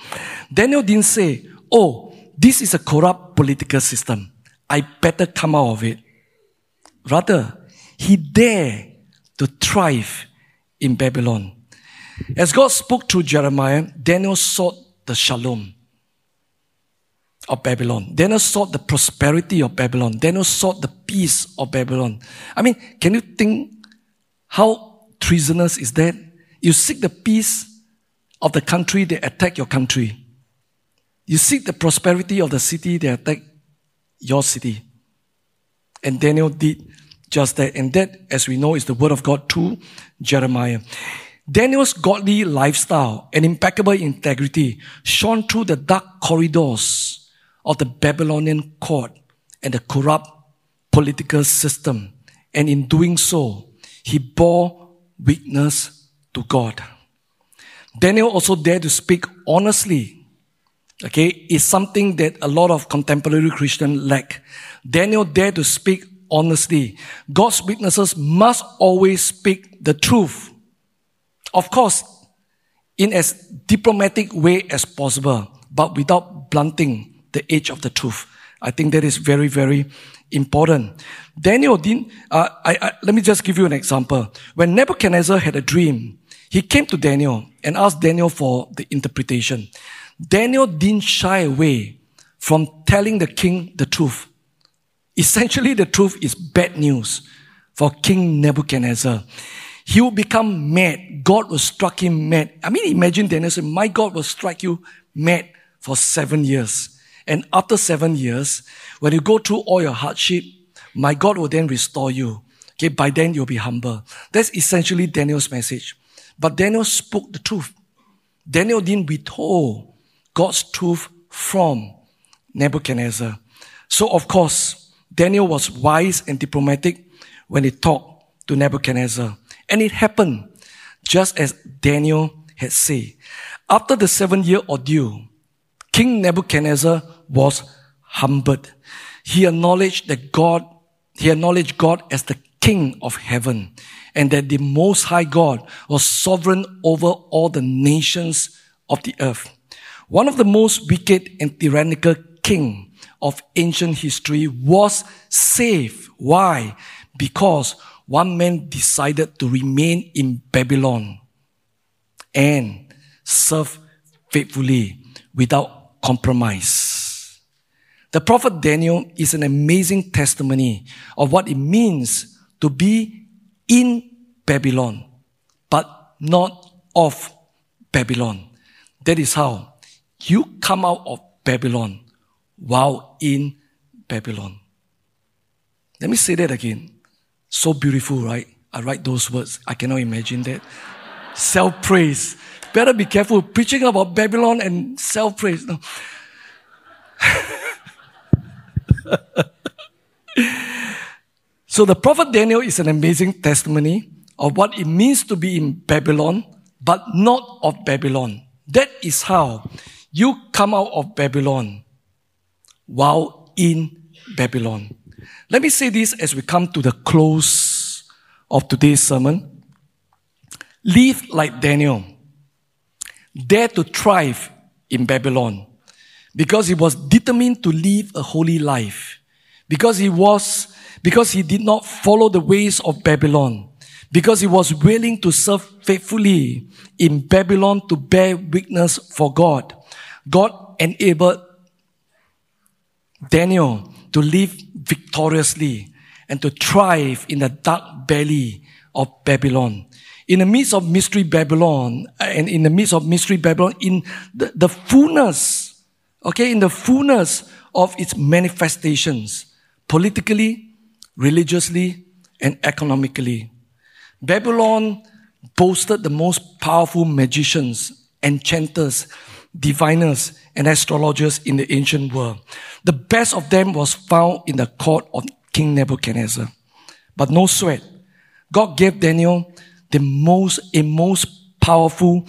Daniel didn't say, oh, this is a corrupt political system. I better come out of it. Rather, he dared to thrive in Babylon. As God spoke to Jeremiah, Daniel sought the shalom of Babylon. Daniel sought the prosperity of Babylon. Daniel sought the peace of Babylon. I mean, can you think how treasonous is that? You seek the peace of the country, they attack your country. You seek the prosperity of the city, they attack your city. And Daniel did just that. And that, as we know, is the word of God to Jeremiah. Daniel's godly lifestyle and impeccable integrity shone through the dark corridors of the Babylonian court and the corrupt political system. And in doing so, he bore witness to God. Daniel also dared to speak honestly. Okay, is something that a lot of contemporary Christians lack. Daniel dared to speak honestly. God's witnesses must always speak the truth of course, in as diplomatic way as possible, but without blunting the edge of the truth. I think that is very, very important. Daniel didn't, uh, I, I, let me just give you an example. When Nebuchadnezzar had a dream, he came to Daniel and asked Daniel for the interpretation. Daniel didn't shy away from telling the king the truth. Essentially, the truth is bad news for King Nebuchadnezzar he will become mad. God will strike him mad. I mean, imagine Daniel saying, my God will strike you mad for seven years. And after seven years, when you go through all your hardship, my God will then restore you. Okay, by then you'll be humble. That's essentially Daniel's message. But Daniel spoke the truth. Daniel didn't withhold God's truth from Nebuchadnezzar. So of course, Daniel was wise and diplomatic when he talked to Nebuchadnezzar. And it happened just as Daniel had said. After the seven year ordeal, King Nebuchadnezzar was humbled. He acknowledged that God, he acknowledged God as the King of heaven and that the Most High God was sovereign over all the nations of the earth. One of the most wicked and tyrannical king of ancient history was saved. Why? Because one man decided to remain in Babylon and serve faithfully without compromise. The prophet Daniel is an amazing testimony of what it means to be in Babylon, but not of Babylon. That is how you come out of Babylon while in Babylon. Let me say that again. So beautiful, right? I write those words. I cannot imagine that. self praise. Better be careful preaching about Babylon and self praise. No. so the prophet Daniel is an amazing testimony of what it means to be in Babylon, but not of Babylon. That is how you come out of Babylon while in Babylon. Let me say this as we come to the close of today's sermon. Live like Daniel. Dare to thrive in Babylon because he was determined to live a holy life. Because he was, because he did not follow the ways of Babylon because he was willing to serve faithfully in Babylon to bear witness for God. God enabled Daniel to live victoriously and to thrive in the dark valley of Babylon. In the midst of mystery Babylon, and in the midst of mystery Babylon, in the, the fullness, okay, in the fullness of its manifestations, politically, religiously, and economically. Babylon boasted the most powerful magicians, enchanters, diviners, and astrologers in the ancient world. The best of them was found in the court of King Nebuchadnezzar. But no sweat. God gave Daniel the most, a most powerful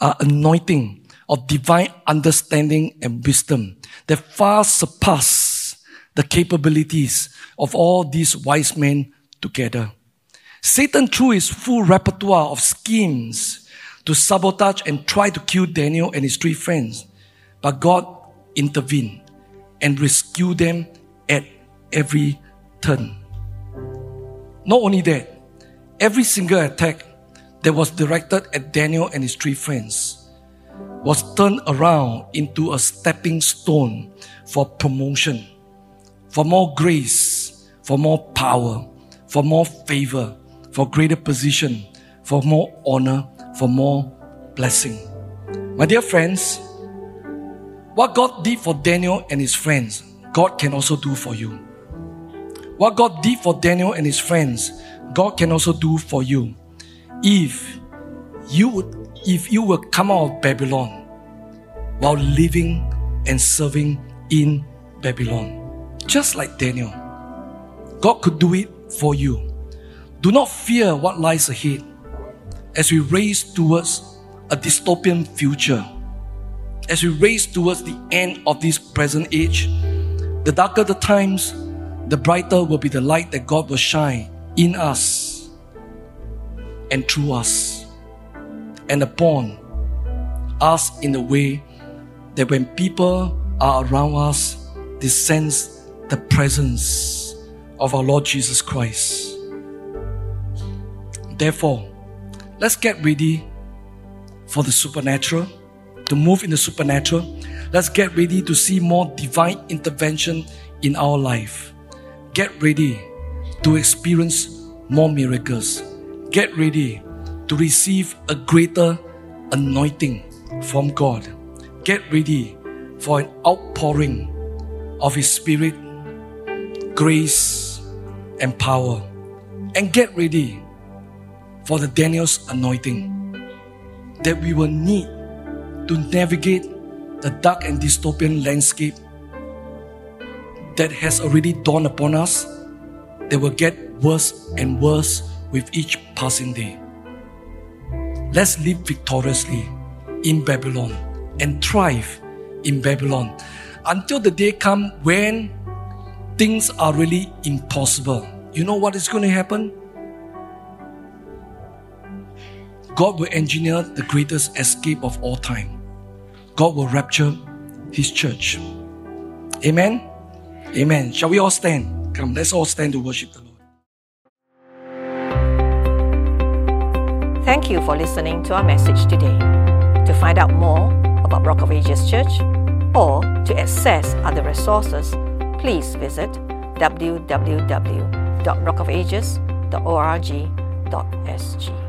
uh, anointing of divine understanding and wisdom that far surpass the capabilities of all these wise men together. Satan, through his full repertoire of schemes to sabotage and try to kill Daniel and his three friends, but God intervened and rescued them at every turn. Not only that, every single attack that was directed at Daniel and his three friends was turned around into a stepping stone for promotion, for more grace, for more power, for more favor, for greater position, for more honor, for more blessing. My dear friends, what God did for Daniel and his friends, God can also do for you. What God did for Daniel and his friends, God can also do for you. If you would, if you will come out of Babylon while living and serving in Babylon, just like Daniel, God could do it for you. Do not fear what lies ahead as we race towards a dystopian future. As we race towards the end of this present age, the darker the times, the brighter will be the light that God will shine in us and through us and upon us in a way that when people are around us, they sense the presence of our Lord Jesus Christ. Therefore, let's get ready for the supernatural, to move in the supernatural. Let's get ready to see more divine intervention in our life. Get ready to experience more miracles. Get ready to receive a greater anointing from God. Get ready for an outpouring of His Spirit, grace, and power. And get ready for the Daniel's anointing that we will need to navigate the dark and dystopian landscape that has already dawned upon us that will get worse and worse with each passing day. Let's live victoriously in Babylon and thrive in Babylon until the day come when things are really impossible. You know what is going to happen? God will engineer the greatest escape of all time. God will rapture His church. Amen. Amen. Shall we all stand? Come, let's all stand to worship Thank you for listening to our message today. To find out more about Rock of Ages Church or to access other resources, please visit www.rockofages.org.sg.